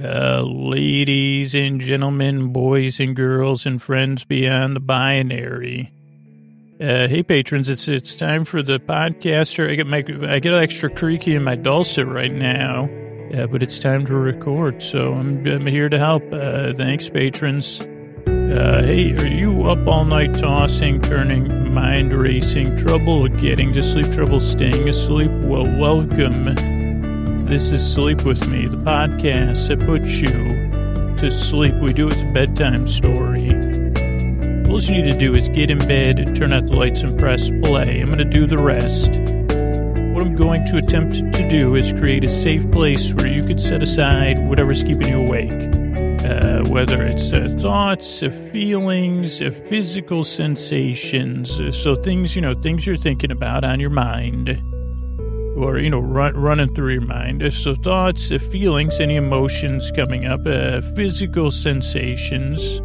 Uh, ladies and gentlemen, boys and girls, and friends beyond the binary. Uh, hey patrons, it's it's time for the podcaster. I get my I get extra creaky in my dulcet right now, uh, but it's time to record. So I'm I'm here to help. Uh, thanks, patrons. Uh, hey, are you up all night tossing, turning, mind racing, trouble getting to sleep, trouble staying asleep? Well, welcome. This is Sleep With Me, the podcast that puts you to sleep. We do it a bedtime story. All you need to do is get in bed, turn out the lights, and press play. I'm going to do the rest. What I'm going to attempt to do is create a safe place where you could set aside whatever's keeping you awake. Uh, whether it's uh, thoughts, uh, feelings, uh, physical sensations, uh, so things, you know, things you're thinking about on your mind or you know run, running through your mind. So thoughts feelings any emotions coming up uh, physical sensations.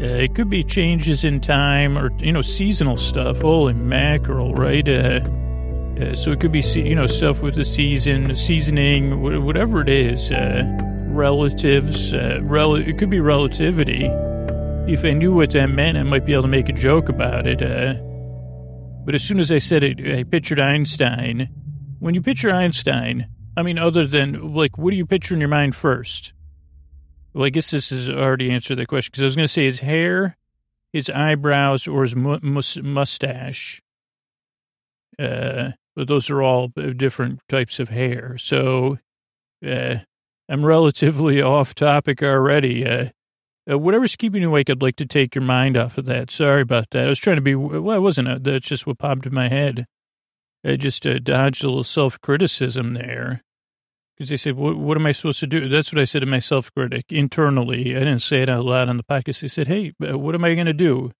Uh, it could be changes in time or you know seasonal stuff. Holy mackerel right? Uh, uh, so it could be you know stuff with the season seasoning whatever it is uh, relatives rel- it could be relativity. If i knew what that meant i might be able to make a joke about it but as soon as i said it i pictured einstein when you picture Einstein, I mean, other than like, what do you picture in your mind first? Well, I guess this has already answered that question because I was going to say his hair, his eyebrows, or his mu- mustache. Uh, but those are all different types of hair. So, uh, I'm relatively off topic already. Uh, uh, whatever's keeping you awake, I'd like to take your mind off of that. Sorry about that. I was trying to be, well, I wasn't. That's just what popped in my head. I just uh, dodged a little self criticism there because they said, what, what, am I supposed to do? That's what I said to my self critic internally. I didn't say it out loud on the podcast. They said, hey, uh, what am I going to do?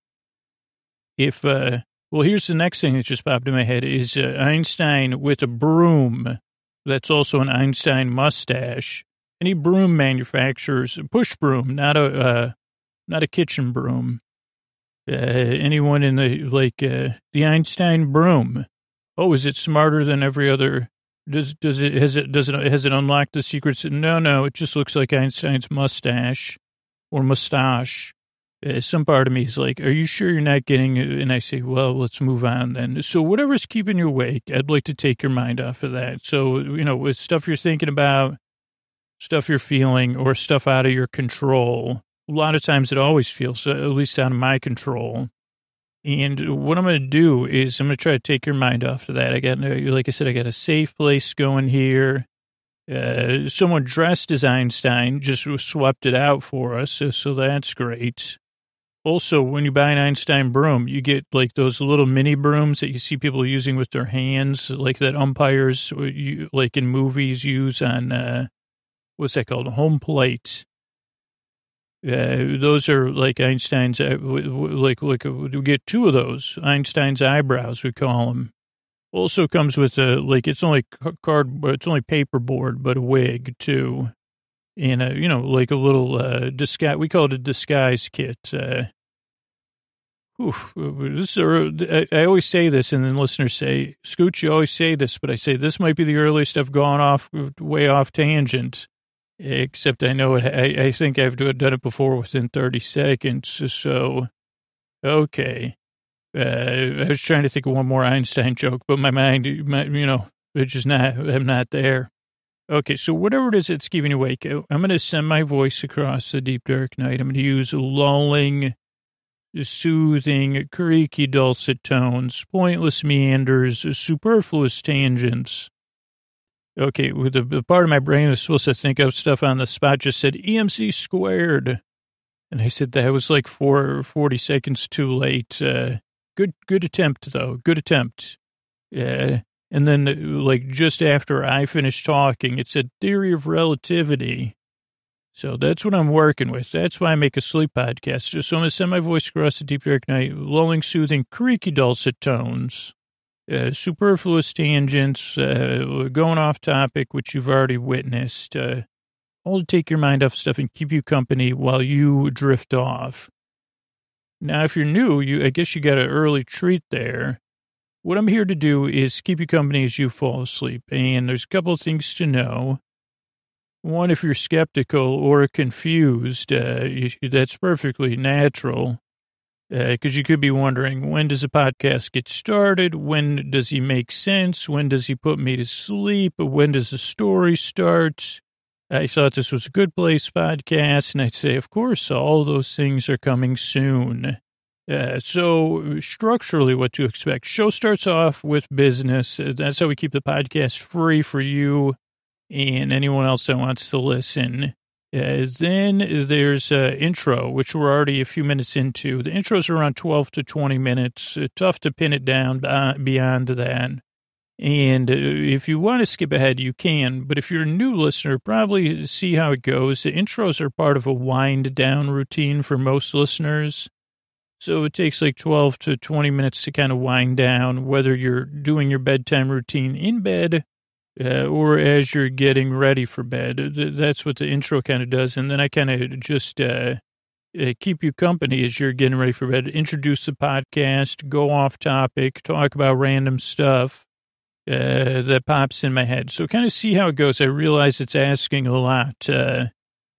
If, uh, well, here's the next thing that just popped in my head is uh, Einstein with a broom. That's also an Einstein mustache. Any broom manufacturers, push broom, not a, uh, not a kitchen broom. Uh, anyone in the, like, uh, the Einstein broom oh, is it smarter than every other? Does does it has it does it has it unlocked the secrets? No, no, it just looks like Einstein's mustache or mustache. Uh, some part of me is like, "Are you sure you're not getting?" It? And I say, "Well, let's move on then." So whatever's keeping you awake, I'd like to take your mind off of that. So you know, with stuff you're thinking about, stuff you're feeling, or stuff out of your control. A lot of times, it always feels, at least out of my control. And what I'm going to do is I'm going to try to take your mind off of that. I got, like I said, I got a safe place going here. Uh, someone dressed as Einstein just swept it out for us, so, so that's great. Also, when you buy an Einstein broom, you get like those little mini brooms that you see people using with their hands, like that umpires, uh, like in movies, use on uh, what's that called, home plate. Uh, those are like Einstein's, uh, like, like, uh, we get two of those. Einstein's eyebrows, we call them. Also comes with a, like, it's only card, it's only paperboard, but a wig too. And, a, you know, like a little, uh, disguise, we call it a disguise kit. Uh, Oof, this is I always say this, and then listeners say, Scooch, you always say this, but I say this might be the earliest I've gone off, way off tangent except I know it, I, I think I've done it before within 30 seconds. So, okay. Uh, I was trying to think of one more Einstein joke, but my mind, my, you know, it's just not, I'm not there. Okay, so whatever it is that's keeping you awake, I'm going to send my voice across the deep dark night. I'm going to use lulling, soothing, creaky dulcet tones, pointless meanders, superfluous tangents Okay, the, the part of my brain that's supposed to think of stuff on the spot just said EMC squared. And I said that was like four, 40 seconds too late. Uh, good, good attempt though. Good attempt. Uh, and then like just after I finished talking, it said theory of relativity. So that's what I'm working with. That's why I make a sleep podcast. Just So I'm to send my voice across the deep dark night, lulling, soothing, creaky dulcet tones uh, superfluous tangents, uh, going off topic, which you've already witnessed, uh, all to take your mind off stuff and keep you company while you drift off. Now, if you're new, you I guess you got an early treat there. What I'm here to do is keep you company as you fall asleep. And there's a couple of things to know. one, if you're skeptical or confused, uh, you, that's perfectly natural. Because uh, you could be wondering, when does a podcast get started? When does he make sense? When does he put me to sleep? When does the story start? I thought this was a good place podcast, and I'd say, of course, all those things are coming soon. Uh, so structurally, what to expect? Show starts off with business. That's how we keep the podcast free for you and anyone else that wants to listen. Uh, then there's uh, intro, which we're already a few minutes into. The intros are around 12 to 20 minutes. Uh, tough to pin it down beyond that. And uh, if you want to skip ahead, you can. But if you're a new listener, probably see how it goes. The intros are part of a wind down routine for most listeners. So it takes like 12 to 20 minutes to kind of wind down, whether you're doing your bedtime routine in bed uh, or as you're getting ready for bed. That's what the intro kind of does. And then I kind of just uh, uh, keep you company as you're getting ready for bed, introduce the podcast, go off topic, talk about random stuff uh, that pops in my head. So kind of see how it goes. I realize it's asking a lot. Uh,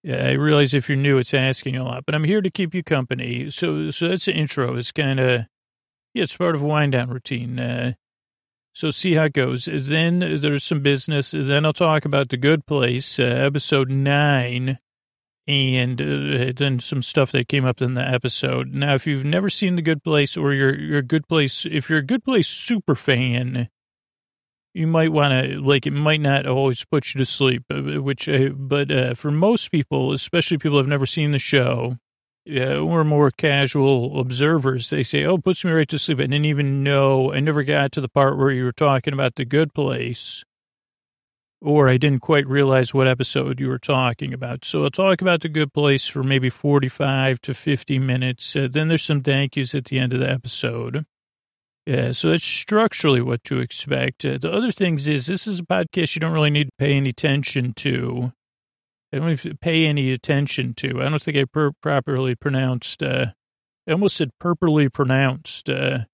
I realize if you're new, it's asking a lot, but I'm here to keep you company. So, so that's the intro. It's kind of, yeah, it's part of a wind down routine. So see how it goes. Then there's some business. Then I'll talk about the good place, uh, episode nine, and uh, then some stuff that came up in the episode. Now, if you've never seen the good place or you're, you're a good place, if you're a good place super fan, you might want to, like, it might not always put you to sleep, uh, which, uh, but uh, for most people, especially people who've never seen the show, uh, or more casual observers, they say, "Oh, puts me right to sleep." I didn't even know. I never got to the part where you were talking about the good place, or I didn't quite realize what episode you were talking about. So I'll talk about the good place for maybe forty-five to fifty minutes. Uh, then there's some thank yous at the end of the episode. Yeah, so that's structurally what to expect. Uh, the other things is this is a podcast you don't really need to pay any attention to. I don't pay any attention to. I don't think I per- properly pronounced. Uh, I almost said properly pronounced. Uh,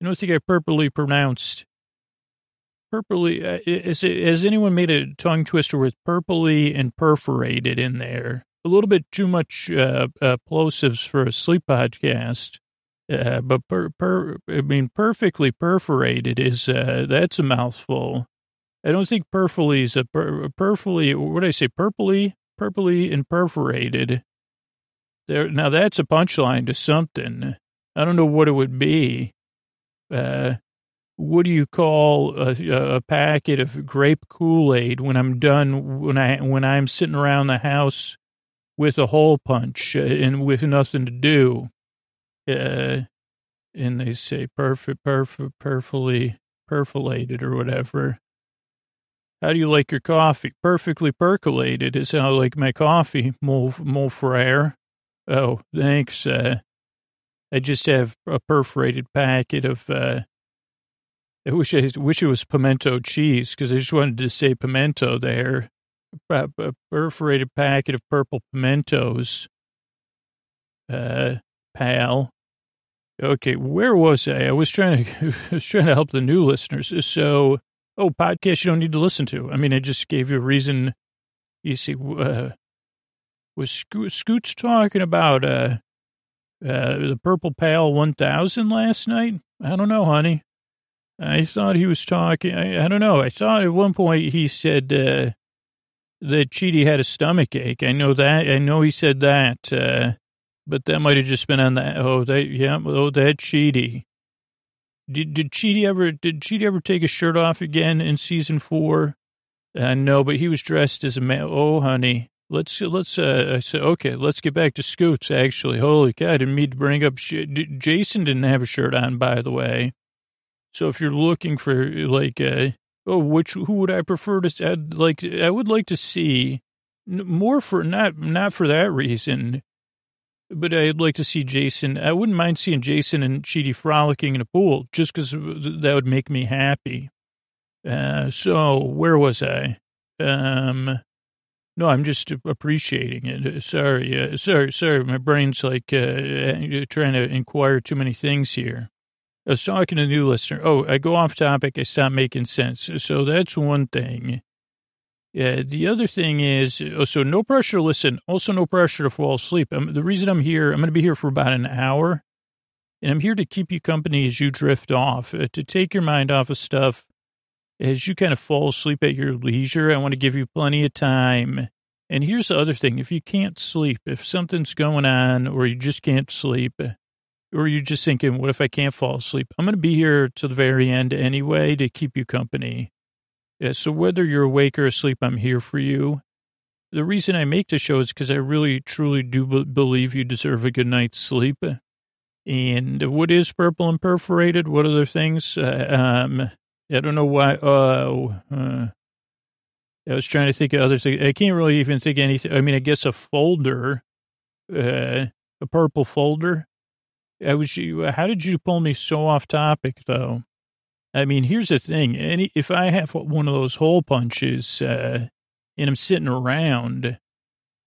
I don't think I properly pronounced. Purplely. Uh, is has anyone made a tongue twister with purpley and perforated in there? A little bit too much uh, uh, plosives for a sleep podcast. Uh, but per, per, I mean, perfectly perforated is uh, that's a mouthful. I don't think perfully is a per, perfully. What did I say? Purpley, purpley, and perforated. There now, that's a punchline to something. I don't know what it would be. Uh, what do you call a, a packet of grape Kool Aid when I'm done? When I when I'm sitting around the house with a hole punch uh, and with nothing to do. Uh, and they say perfect, perfect, perfectly perforated or whatever. How do you like your coffee? Perfectly percolated is how I like my coffee, mon, mon frere. Oh, thanks. Uh, I just have a perforated packet of, uh, I wish I wish it was pimento cheese because I just wanted to say pimento there. A, a perforated packet of purple pimentos. Uh, pal. Okay, where was I? I was trying to I was trying to help the new listeners. So oh, podcast you don't need to listen to. I mean, I just gave you a reason. You see, uh, was Sco- Scoots talking about uh, uh, the Purple Pal 1000 last night? I don't know, honey. I thought he was talking. I, I don't know. I thought at one point he said uh, that Chidi had a stomach ache. I know that. I know he said that. Uh, but that might have just been on that. Oh, that yeah. Oh, that Chidi. Did did Chidi ever did Chidi ever take his shirt off again in season four? Uh, no, but he was dressed as a man. Oh, honey, let's let's. Uh, I said okay. Let's get back to Scoots. Actually, holy cow! I didn't mean to bring up. Sh- Jason didn't have a shirt on, by the way. So if you're looking for like, uh, oh, which who would I prefer to? I'd like I would like to see more for not not for that reason but I'd like to see Jason. I wouldn't mind seeing Jason and Chidi frolicking in a pool just because that would make me happy. Uh, so where was I? Um, no, I'm just appreciating it. Sorry, uh, sorry, sorry. My brain's like uh, trying to inquire too many things here. I was talking to a new listener. Oh, I go off topic. I stop making sense. So that's one thing. Yeah, the other thing is, oh, so no pressure to listen, also no pressure to fall asleep. Um, the reason I'm here, I'm going to be here for about an hour, and I'm here to keep you company as you drift off, uh, to take your mind off of stuff as you kind of fall asleep at your leisure. I want to give you plenty of time. And here's the other thing if you can't sleep, if something's going on, or you just can't sleep, or you're just thinking, what if I can't fall asleep? I'm going to be here to the very end anyway to keep you company. Yeah, so whether you're awake or asleep, I'm here for you. The reason I make the show is because I really, truly do b- believe you deserve a good night's sleep. And what is purple and perforated? What other things? Uh, um, I don't know why. Uh, uh, I was trying to think of other things. I can't really even think anything. I mean, I guess a folder, uh, a purple folder. I was. How did you pull me so off topic, though? I mean, here's the thing. Any if I have one of those hole punches uh, and I'm sitting around,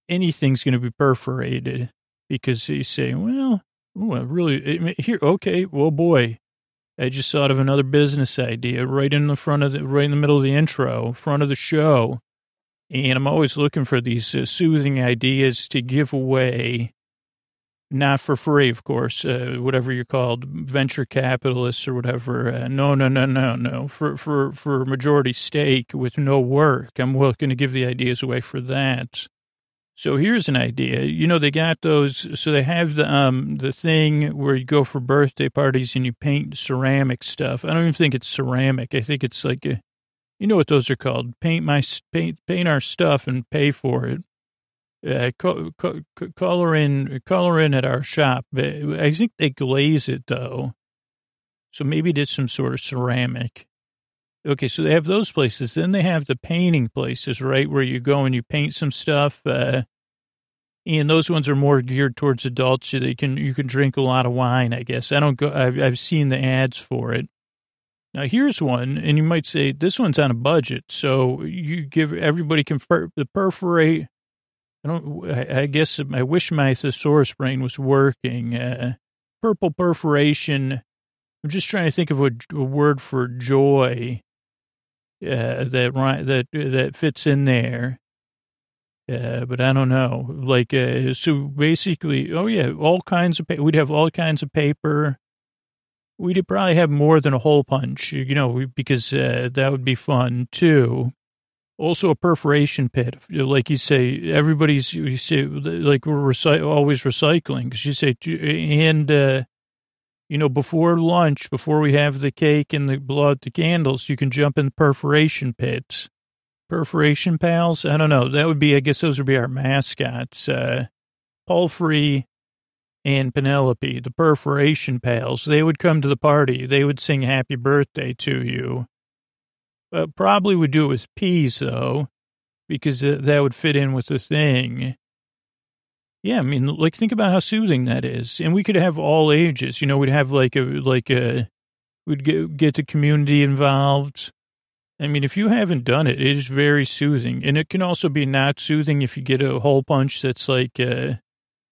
anything's going to be perforated because you say, well, ooh, I really here. Okay, well, boy, I just thought of another business idea right in the front of the right in the middle of the intro, front of the show, and I'm always looking for these uh, soothing ideas to give away not for free, of course, uh, whatever you're called, venture capitalists or whatever. Uh, no, no, no, no, no. For, for, for majority stake with no work, I'm looking to give the ideas away for that. So here's an idea. You know, they got those, so they have the, um, the thing where you go for birthday parties and you paint ceramic stuff. I don't even think it's ceramic. I think it's like a, you know what those are called? Paint my, paint, paint our stuff and pay for it uh, co- co- color in color in at our shop. I think they glaze it though, so maybe it is some sort of ceramic. Okay, so they have those places. Then they have the painting places, right, where you go and you paint some stuff. Uh, and those ones are more geared towards adults. So they can you can drink a lot of wine. I guess I don't go. I've, I've seen the ads for it. Now here's one, and you might say this one's on a budget, so you give everybody can per, perforate I don't. I, guess I wish my thesaurus brain was working. Uh, purple perforation. I'm just trying to think of a, a word for joy uh, that that that fits in there. Uh, but I don't know. Like, uh, so basically, oh yeah, all kinds of, pa- we'd have all kinds of paper. We'd probably have more than a hole punch, you know, because uh, that would be fun too also a perforation pit. Like you say, everybody's, you say, like we're recy- always recycling. Because you say, and, uh, you know, before lunch, before we have the cake and the blood, the candles, you can jump in the perforation pits. Perforation pals? I don't know. That would be, I guess those would be our mascots. Uh, Palfrey and Penelope, the perforation pals, they would come to the party. They would sing happy birthday to you. Uh, probably would do it with peas though, because that would fit in with the thing. Yeah, I mean, like think about how soothing that is, and we could have all ages. You know, we'd have like a like a we'd get get the community involved. I mean, if you haven't done it, it is very soothing, and it can also be not soothing if you get a hole punch that's like uh,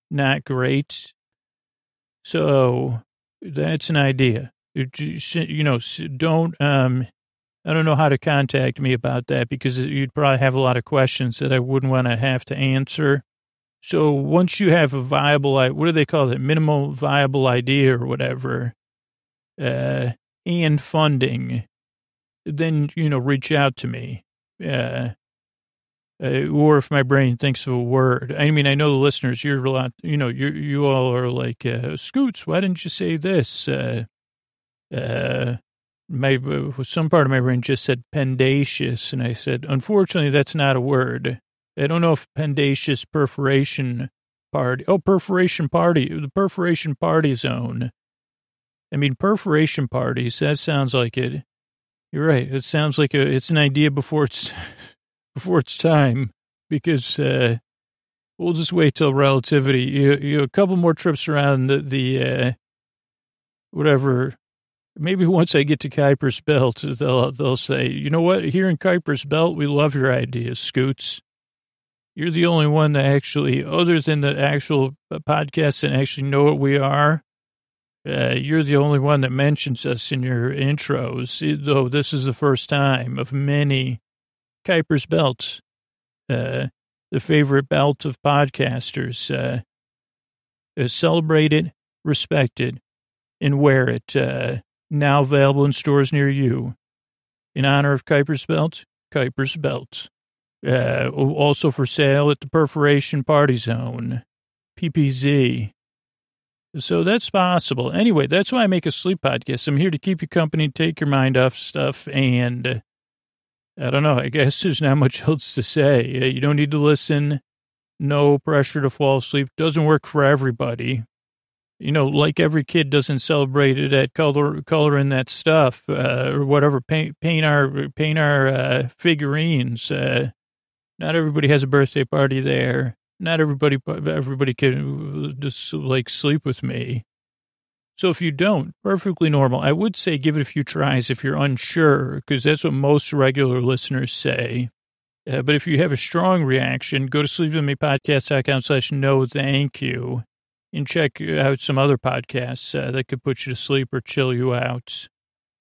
not great. So that's an idea. You know, don't um I don't know how to contact me about that because you'd probably have a lot of questions that I wouldn't want to have to answer. So once you have a viable, what do they call it, minimal viable idea or whatever, uh, and funding, then, you know, reach out to me. Uh, uh, or if my brain thinks of a word. I mean, I know the listeners, you're a lot, you know, you you all are like, uh, Scoots, why didn't you say this? Uh, uh, my some part of my brain just said pendacious, and I said, unfortunately, that's not a word. I don't know if pendacious perforation party. Oh, perforation party, the perforation party zone. I mean, perforation parties. That sounds like it. You're right. It sounds like a, it's an idea before it's before it's time because uh, we'll just wait till relativity. You, you a couple more trips around the, the uh, whatever Maybe once I get to Kuiper's Belt, they'll they'll say, you know what? Here in Kuiper's Belt, we love your ideas, Scoots. You're the only one that actually, other than the actual podcast, and actually know what we are. Uh, you're the only one that mentions us in your intros, though this is the first time of many Kuiper's Belt. uh, the favorite belt of podcasters. Uh, uh, celebrate it, respect it, and wear it. Uh, now available in stores near you. In honor of Kuiper's belt, Kuiper's belt. Uh, also for sale at the Perforation Party Zone, PPZ. So that's possible. Anyway, that's why I make a sleep podcast. I'm here to keep you company, take your mind off stuff, and I don't know. I guess there's not much else to say. You don't need to listen. No pressure to fall asleep. Doesn't work for everybody. You know, like every kid doesn't celebrate it at color, coloring that stuff uh, or whatever. Paint, paint our, paint our uh, figurines. Uh, not everybody has a birthday party there. Not everybody, everybody can just like sleep with me. So if you don't, perfectly normal. I would say give it a few tries if you're unsure, because that's what most regular listeners say. Uh, but if you have a strong reaction, go to sleepwithmepodcast.com slash no thank you and check out some other podcasts uh, that could put you to sleep or chill you out.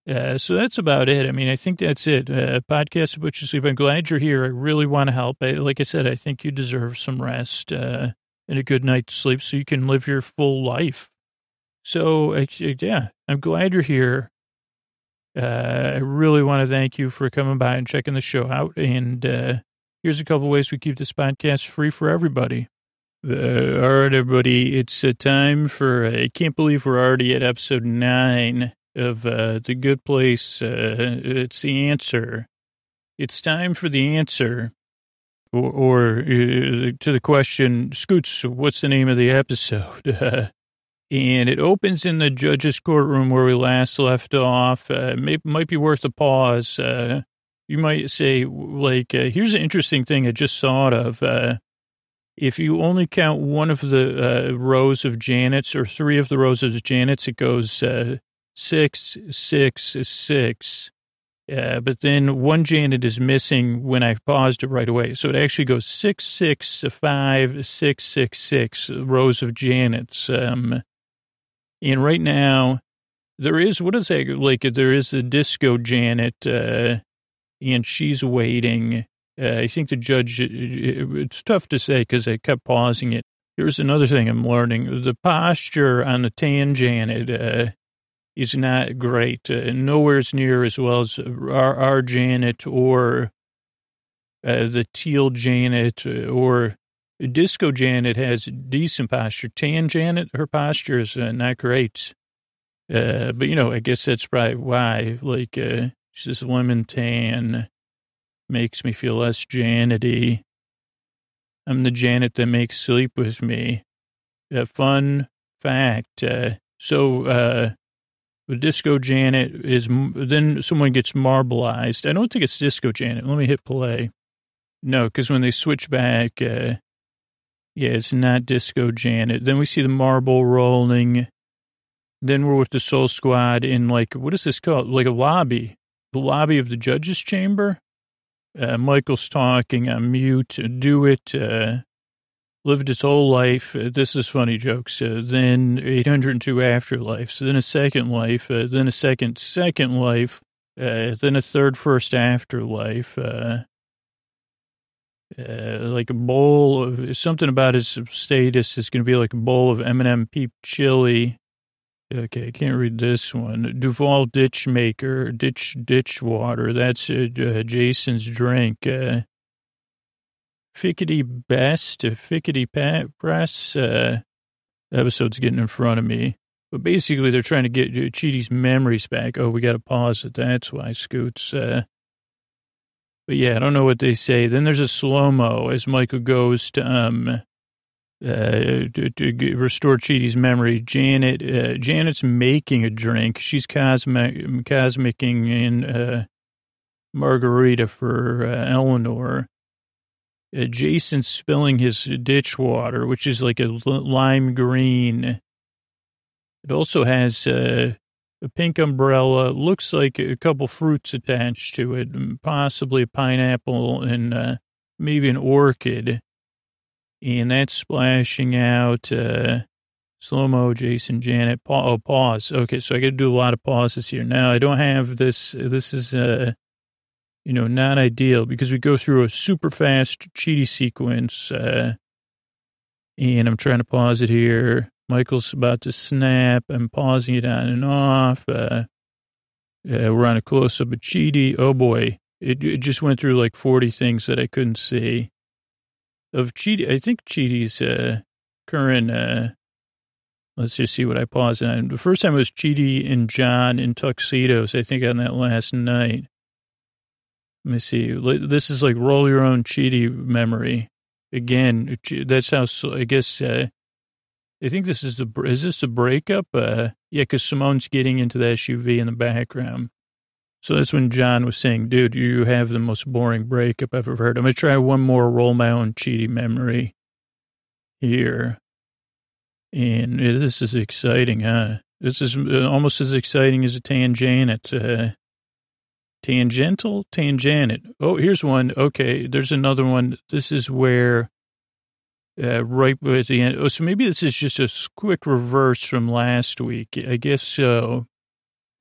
Uh, so that's about it. I mean, I think that's it. Uh, podcast to put you to sleep. I'm glad you're here. I really want to help. I, like I said, I think you deserve some rest uh, and a good night's sleep so you can live your full life. So, yeah, I'm glad you're here. Uh, I really want to thank you for coming by and checking the show out. And uh, here's a couple ways we keep this podcast free for everybody. Uh, all right, everybody, it's a time for, I can't believe we're already at episode nine of uh, The Good Place. Uh, it's the answer. It's time for the answer. Or, or uh, to the question, Scoots, what's the name of the episode? and it opens in the judge's courtroom where we last left off. Uh, may, might be worth a pause. Uh, you might say, like, uh, here's an interesting thing I just thought of. Uh, if you only count one of the uh, rows of Janets or three of the rows of Janets, it goes uh, six, six, six. but then one Janet is missing when I paused it right away. So it actually goes six, six, five, six, six, six rows of Janets. Um, and right now, there is, what is that? Like, there is the disco Janet, uh, and she's waiting. Uh, I think the judge, it's tough to say because I kept pausing it. Here's another thing I'm learning. The posture on the tan Janet uh, is not great. Uh, nowhere's near as well as our, our Janet or uh, the teal Janet uh, or Disco Janet has decent posture. Tan Janet, her posture is uh, not great. Uh, but, you know, I guess that's probably why. Like, uh, she's this lemon tan makes me feel less Janety. I'm the Janet that makes sleep with me. A fun fact. Uh, so, uh, Disco Janet is, then someone gets marbleized. I don't think it's Disco Janet. Let me hit play. No, because when they switch back, uh, yeah, it's not Disco Janet. Then we see the marble rolling. Then we're with the Soul Squad in like, what is this called? Like a lobby, the lobby of the judge's chamber. Uh, Michael's talking I'm mute. Do it. Uh, lived his whole life. Uh, this is funny jokes. Uh, then 802 afterlives. Then a second life. Uh, then a second second life. Uh, then a third first afterlife. Like a bowl of something about his status is going to be like a bowl of M&M peep chili. Okay, I can't read this one. Duval ditch maker, ditch ditch water. That's uh, uh, Jason's drink. Uh, Fickety best, Fickety press. Uh, episode's getting in front of me. But basically, they're trying to get Chidi's memories back. Oh, we got to pause it. That's why, Scoots. Uh, but yeah, I don't know what they say. Then there's a slow mo as Michael goes to um uh, to, to restore Chidi's memory. Janet uh, Janet's making a drink. She's cosmic cosmicing in uh, margarita for uh, Eleanor. Uh, Jason's spilling his ditch water, which is like a lime green. It also has a pink umbrella, looks like a couple fruits attached to it, possibly a pineapple and maybe an orchid. And that's splashing out. Uh, slow mo, Jason, Janet. Pa- oh, pause. Okay, so I got to do a lot of pauses here. Now I don't have this. This is uh, you know, not ideal because we go through a super fast Chidi sequence. Uh, and I'm trying to pause it here. Michael's about to snap. I'm pausing it on and off. Uh, uh, we're on a close up of Chidi. Oh boy. It, it just went through like 40 things that I couldn't see. Of Chidi, I think Chidi's uh, current, uh, let's just see what I paused on. The first time it was Chidi and John in tuxedos, I think on that last night. Let me see. This is like roll your own Chidi memory. Again, that's how, I guess, uh, I think this is the, is this a breakup? Uh, yeah, because Simone's getting into the SUV in the background. So that's when John was saying, dude, you have the most boring breakup I've ever heard. I'm going to try one more roll my own Chidi memory here. And this is exciting, huh? This is uh, almost as exciting as a tangent. Uh, Tangential, tangent. Oh, here's one. Okay, there's another one. This is where, uh, right at the end. Oh, so maybe this is just a quick reverse from last week. I guess so.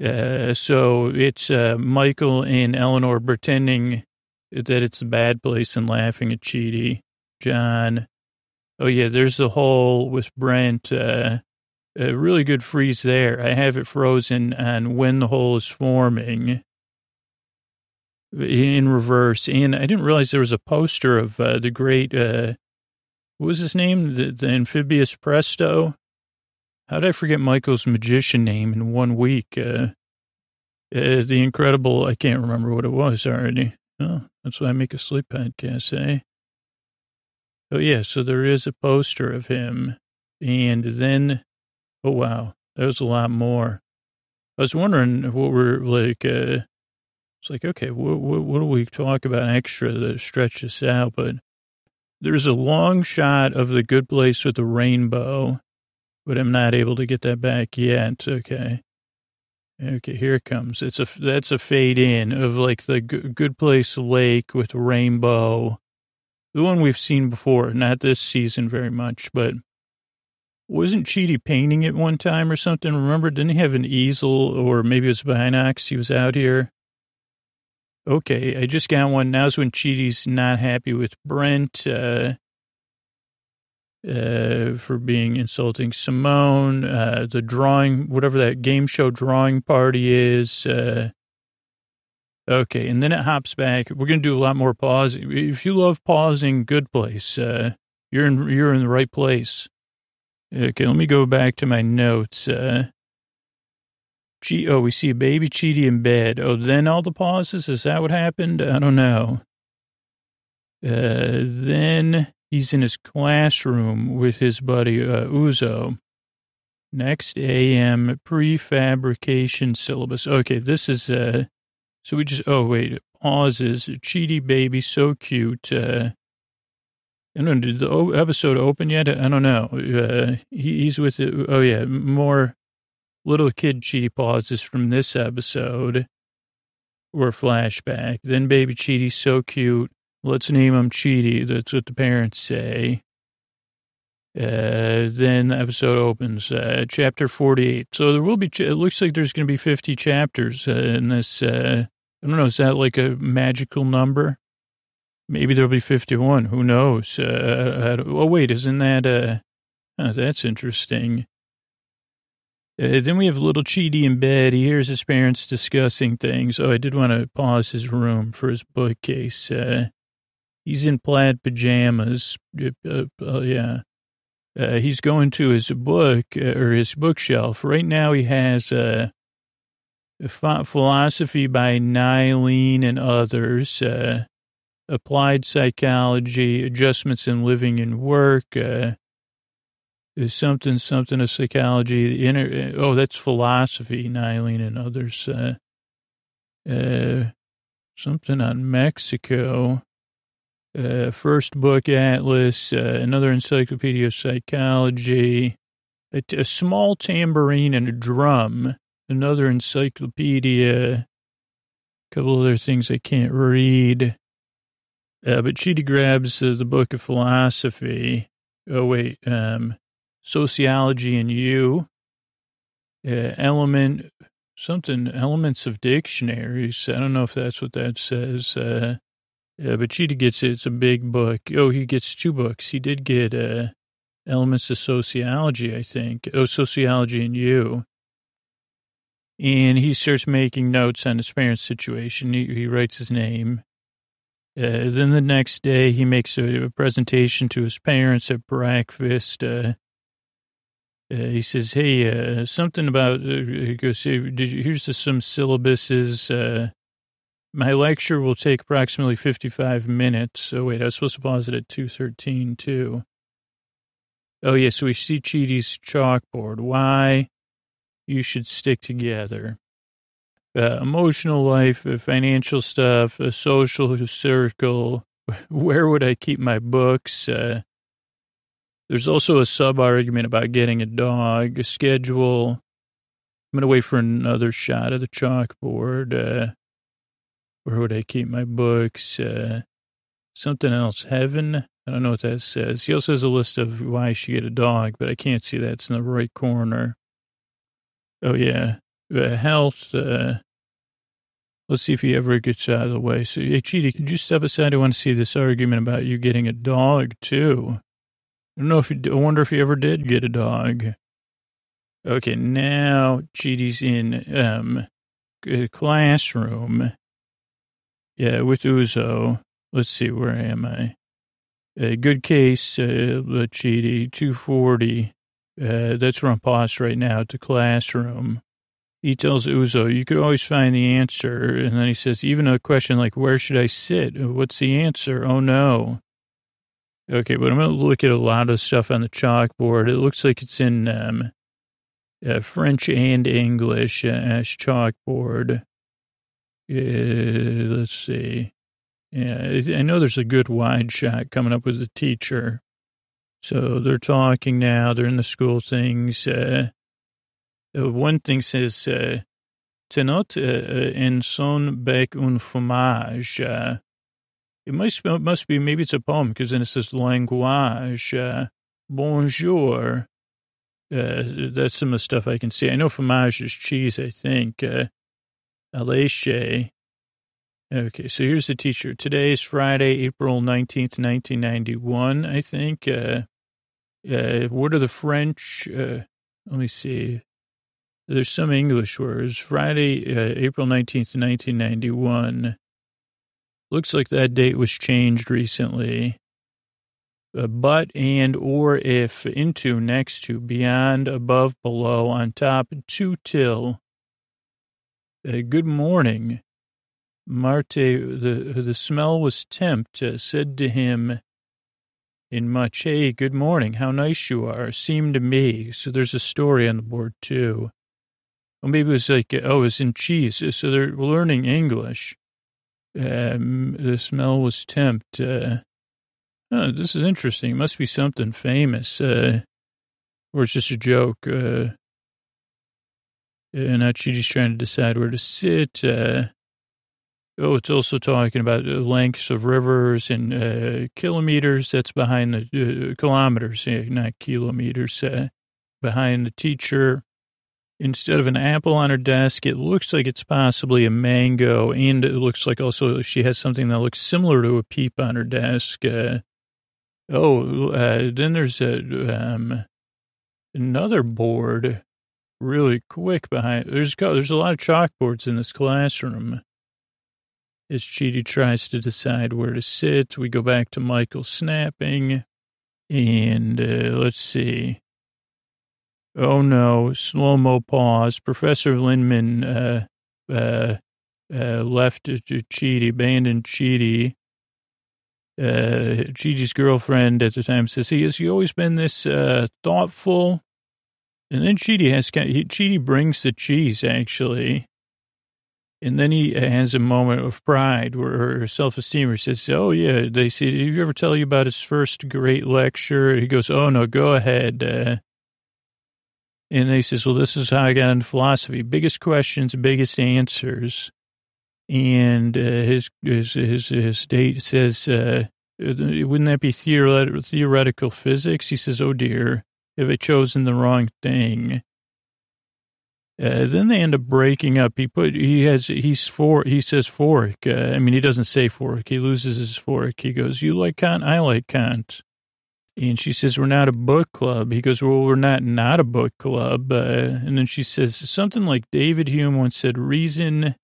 Uh, so it's uh, Michael and Eleanor pretending that it's a bad place and laughing at Chidi. John. Oh yeah, there's the hole with Brent. Uh, a really good freeze there. I have it frozen on when the hole is forming in reverse. And I didn't realize there was a poster of uh, the great, uh, what was his name? The, the amphibious Presto. How did I forget Michael's magician name in one week? Uh, uh, the incredible, I can't remember what it was already. Oh, that's why I make a sleep podcast, eh? Oh, yeah, so there is a poster of him. And then, oh, wow, that was a lot more. I was wondering what were like, uh, it's like, okay, what, what, what do we talk about extra to stretch this out? But there's a long shot of the good place with the rainbow, but I'm not able to get that back yet. Okay. Okay, here it comes. It's a, that's a fade in of like the good place lake with rainbow. The one we've seen before, not this season very much, but wasn't Chidi painting it one time or something? Remember, didn't he have an easel or maybe it was Binox? He was out here Okay, I just got one. Now's when Chidi's not happy with Brent uh, uh, for being insulting Simone. Uh, the drawing, whatever that game show drawing party is. Uh, okay, and then it hops back. We're gonna do a lot more pausing. If you love pausing, good place. Uh, you're in you're in the right place. Okay, let me go back to my notes. Uh, Gee, oh, we see a baby Chidi in bed. Oh, then all the pauses? Is that what happened? I don't know. Uh, then he's in his classroom with his buddy uh, Uzo. Next AM prefabrication syllabus. Okay, this is, uh, so we just, oh, wait, pauses. Chidi baby, so cute. Uh, I don't know, did the episode open yet? I don't know. Uh, he, he's with, oh, yeah, more little kid Chidi pauses from this episode or flashback. Then baby Chidi's so cute. Let's name him Chidi. That's what the parents say. Uh, then the episode opens, uh, chapter 48. So there will be, it looks like there's going to be 50 chapters uh, in this. Uh, I don't know. Is that like a magical number? Maybe there'll be 51. Who knows? Uh, oh, wait, isn't that, uh, oh, that's interesting. Uh, then we have little Chidi in bed. He hears his parents discussing things. Oh, I did want to pause his room for his bookcase. Uh, he's in plaid pajamas. Uh, uh, uh yeah. Uh, he's going to his book or his bookshelf. Right now he has uh, philosophy by Nylene and others, applied psychology, adjustments in living and work, is something, something of psychology. Inner, oh, that's philosophy, Nylene and others. Uh, uh, something on Mexico. Uh, first book atlas, uh, another encyclopedia of psychology, a, small tambourine and a drum, another encyclopedia, a couple other things I can't read. Uh, but Chidi grabs uh, the book of philosophy. Oh, wait. Um, sociology and you, uh, element, something elements of dictionaries. I don't know if that's what that says. Uh, yeah, but Chidi gets it. It's a big book. Oh, he gets two books. He did get uh, elements of sociology, I think. Oh, sociology and you. And he starts making notes on his parents' situation. He, he writes his name. Uh, then the next day, he makes a, a, presentation to his parents at breakfast. Uh, uh, he says, "Hey, uh, something about." Uh, he goes, hey, you, "Here's some syllabuses." My lecture will take approximately 55 minutes. So wait, I was supposed to pause it at 213 too. Oh yeah, so we see Chidi's chalkboard. Why you should stick together. Uh, emotional life, uh, financial stuff, a social circle. Where would I keep my books? Uh, there's also a sub argument about getting a dog, a schedule. I'm going to wait for another shot of the chalkboard. Uh, where would I keep my books? Uh, something else. Heaven. I don't know what that says. He also has a list of why should get a dog, but I can't see that. It's in the right corner. Oh, yeah. Uh, health. Uh, let's see if he ever gets out of the way. So, hey, Chidi, could you step aside? I want to see this argument about you getting a dog, too. I don't know if you, I wonder if you ever did get a dog. Okay, now Chidi's in um, classroom yeah, with Uzo. Let's see, where am I? A good case, uh, Chidi, 240. Uh, that's where I'm paused right now to classroom. He tells Uzo, you could always find the answer. And then he says, even a question like, where should I sit? What's the answer? Oh, no. Okay, but I'm going to look at a lot of stuff on the chalkboard. It looks like it's in um, uh, French and English uh, as chalkboard. Uh, let's see. Yeah, I know there's a good wide shot coming up with the teacher. So they're talking now. They're in the school things. Uh, uh one thing says, uh, Tenot uh, en son bec un fromage. Uh, it must, it must be, maybe it's a poem because then it says language. Uh, bonjour. Uh, that's some of the stuff I can see. I know fromage is cheese, I think. Uh, Alicia. Okay, so here's the teacher. Today is Friday, April 19th, 1991, I think. Uh, uh, what are the French? Uh, let me see. There's some English words. Friday, uh, April 19th, 1991. Looks like that date was changed recently. Uh, but, and, or, if, into, next to, beyond, above, below, on top, to, till. Uh, good morning. Marte, the, the smell was tempt, uh, said to him in much, hey, good morning, how nice you are, seemed to me. So there's a story on the board too. Or maybe it was like, oh, it's in cheese. So they're learning English. Um, the smell was tempt. Uh, oh, this is interesting. It must be something famous. Uh, or it's just a joke. Uh, and now she's trying to decide where to sit. Uh, oh, it's also talking about lengths of rivers and uh, kilometers. That's behind the uh, kilometers, not kilometers. Uh, behind the teacher. Instead of an apple on her desk, it looks like it's possibly a mango, and it looks like also she has something that looks similar to a peep on her desk. Uh, oh, then there's a um, another board really quick behind. There's there's a lot of chalkboards in this classroom. As Chidi tries to decide where to sit, we go back to Michael snapping, and uh, let's see. Oh no! Slow mo pause. Professor Lindman uh, uh, uh, left Chidi, abandoned Chidi. Uh, Chidi's girlfriend at the time says he has he always been this uh, thoughtful and then Chidi has, Chidi brings the cheese actually. And then he has a moment of pride where her self-esteem says, oh yeah, they say, did you ever tell you about his first great lecture? He goes, oh no, go ahead. Uh, and he says, well, this is how I got into philosophy. Biggest questions, biggest answers. And uh, his, his, his, his date says, uh, wouldn't that be theoretical physics? He says, oh dear have I chosen the wrong thing? Uh, then they end up breaking up. He put he has he's for he says fork. Uh, I mean he doesn't say fork. He loses his fork. He goes, "You like Kant? I like Kant." And she says, "We're not a book club." He goes, "Well, we're not not a book club." Uh, and then she says something like David Hume once said, "Reason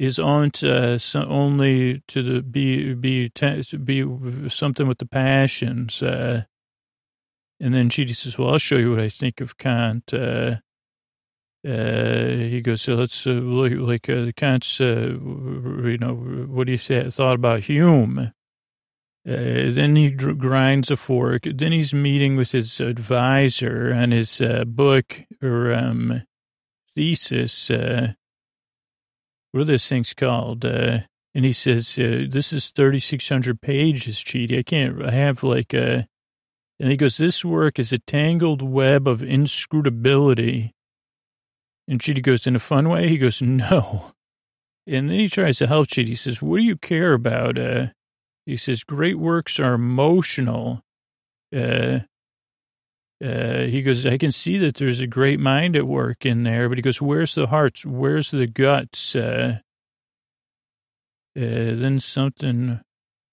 is on uh, so only to the be be be something with the passions." Uh, and then she says, "Well, I'll show you what I think of Kant." Uh, uh, he goes, so let's uh, look like uh, Kant's, uh, you know, what do you say, thought about Hume. Uh, then he grinds a fork. Then he's meeting with his advisor on his uh, book or um, thesis. Uh, what are those things called? And he says, this is 3,600 pages, Chidi. I can't, I have like a, and he goes, this work is a tangled web of inscrutability and Chidi goes, in a fun way? He goes, no. And then he tries to help Chidi. He says, what do you care about? Uh, he says, great works are emotional. Uh, uh, he goes, I can see that there's a great mind at work in there, but he goes, where's the hearts? Where's the guts? Uh, uh, then something,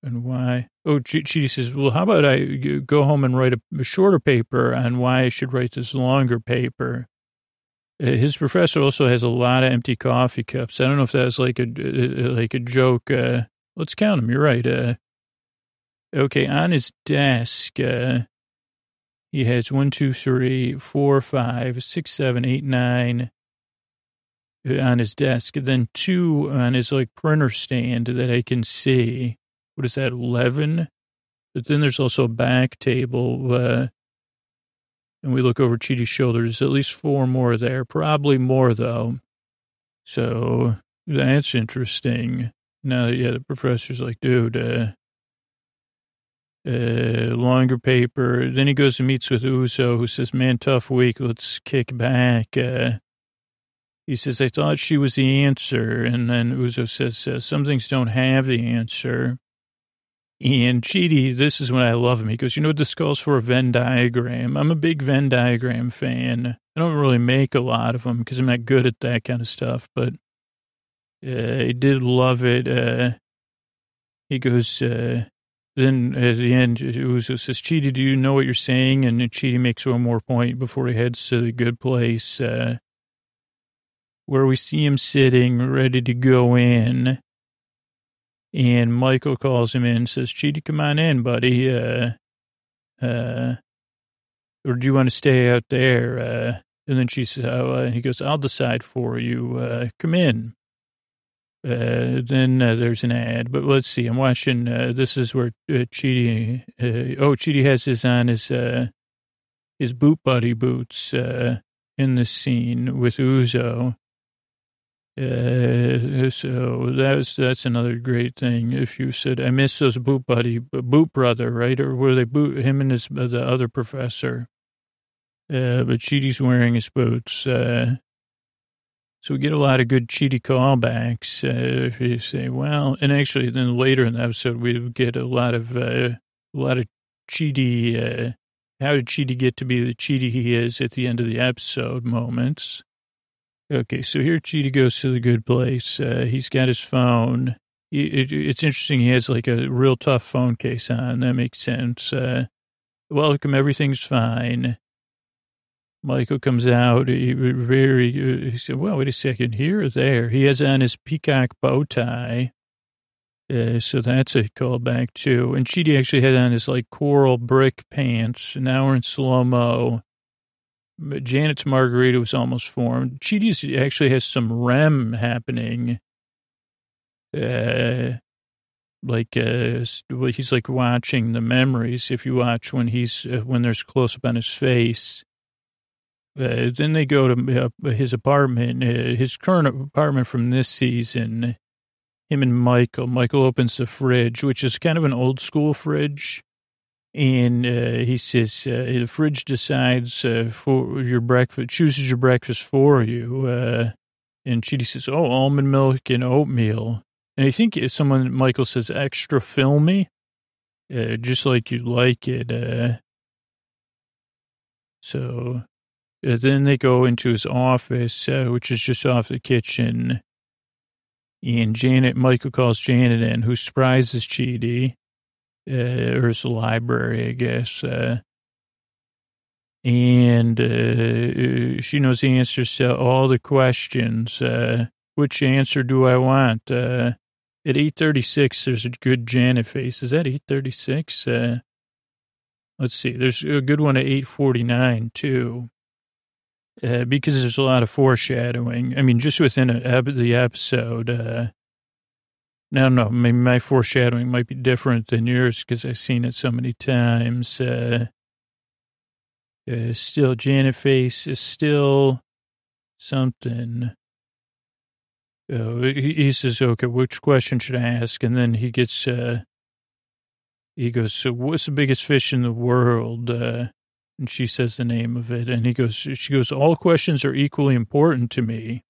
and why? Oh, she says, well, how about I go home and write a, a shorter paper on why I should write this longer paper? Uh, his professor also has a lot of empty coffee cups. I don't know if that's like a uh, like a joke. Uh, let's count them. You're right. Uh, okay, on his desk, uh, he has one, two, three, four, five, six, seven, eight, nine uh, on his desk. Then two on his like printer stand that I can see. What is that? Eleven. But then there's also a back table and we look over Chidi's shoulders, at least four more there, probably more though. So that's interesting. Now, that yeah, the professor's like, dude, uh, uh, longer paper. Then he goes and meets with Uzo, who says, man, tough week. Let's kick back. Uh, he says, I thought she was the answer. And then Uzo says, uh, some things don't have the answer. And Chidi, this is when I love him. He goes, you know what this calls for a Venn diagram? I'm a big Venn diagram fan. I don't really make a lot of them because I'm not good at that kind of stuff, but uh, I did love it. Uh, he goes, uh, then at the end, Uzo says, Chidi, do you know what you're saying? And Chidi makes one more point before he heads to the good place, uh, where we see him sitting ready to go in. And Michael calls him in and says, Chidi, come on in, buddy. Uh, uh, or do you want to stay out there? Uh, and then she says, oh, uh, he goes, I'll decide for you. Uh, come in. Uh, then uh, there's an ad, but let's see. I'm watching. Uh, this is where uh, Chidi. Uh, oh, Chidi has his on his uh, his boot buddy boots uh, in this scene with Uzo, uh, so that's that's another great thing. If you said, "I miss those boot buddy, boot brother," right? Or were they boot him and his uh, the other professor? Uh, but Chidi's wearing his boots. Uh, so we get a lot of good Chidi callbacks. Uh, if you say, well, and actually, then later in the episode, we get a lot of uh, a lot of Chidi. Uh, how did Chidi get to be the Chidi he is at the end of the episode? Moments. Okay, so here Chidi goes to the good place. Uh, he's got his phone. It, it, it's interesting. He has like a real tough phone case on. That makes sense. Uh, welcome. Everything's fine. Michael comes out. He very. Uh, he said, "Well, wait a second. Here or there?" He has on his peacock bow tie. Uh, so that's a callback too. And Chidi actually had on his like coral brick pants. Now we're in slow mo. Janet's margarita was almost formed. Chidi's actually has some REM happening. Uh, like uh, he's like watching the memories. If you watch when he's uh, when there's close up on his face, uh, then they go to uh, his apartment, uh, his current apartment from this season. Him and Michael. Michael opens the fridge, which is kind of an old school fridge. And uh, he says, uh, the fridge decides uh, for your breakfast, chooses your breakfast for you. And Chidi says, oh, almond milk and oatmeal. And I think someone, Michael says, extra filmy, uh, just like you like it. Uh. so Uh, then they go into his office, which is just off the kitchen. And Janet, Michael calls Janet in, who surprises Chidi, uh, or his library, I guess. Uh, and uh, she knows the answers to all the questions. Uh, which answer do I want? Uh, at 836, there's a good Janet face. Is that 836? Uh, let's see. There's a good one at 849, too. Uh, because there's a lot of foreshadowing. I mean, just within a, the episode, uh, no, no, maybe my foreshadowing might be different than yours because I've seen it so many times. Uh, uh, still, Janet face is still something. Uh, he, says, okay, which question should I ask? And then he gets, uh, he goes, so what's the biggest fish in the world? Uh, and she says the name of it. And he goes, she goes, all questions are equally important to me.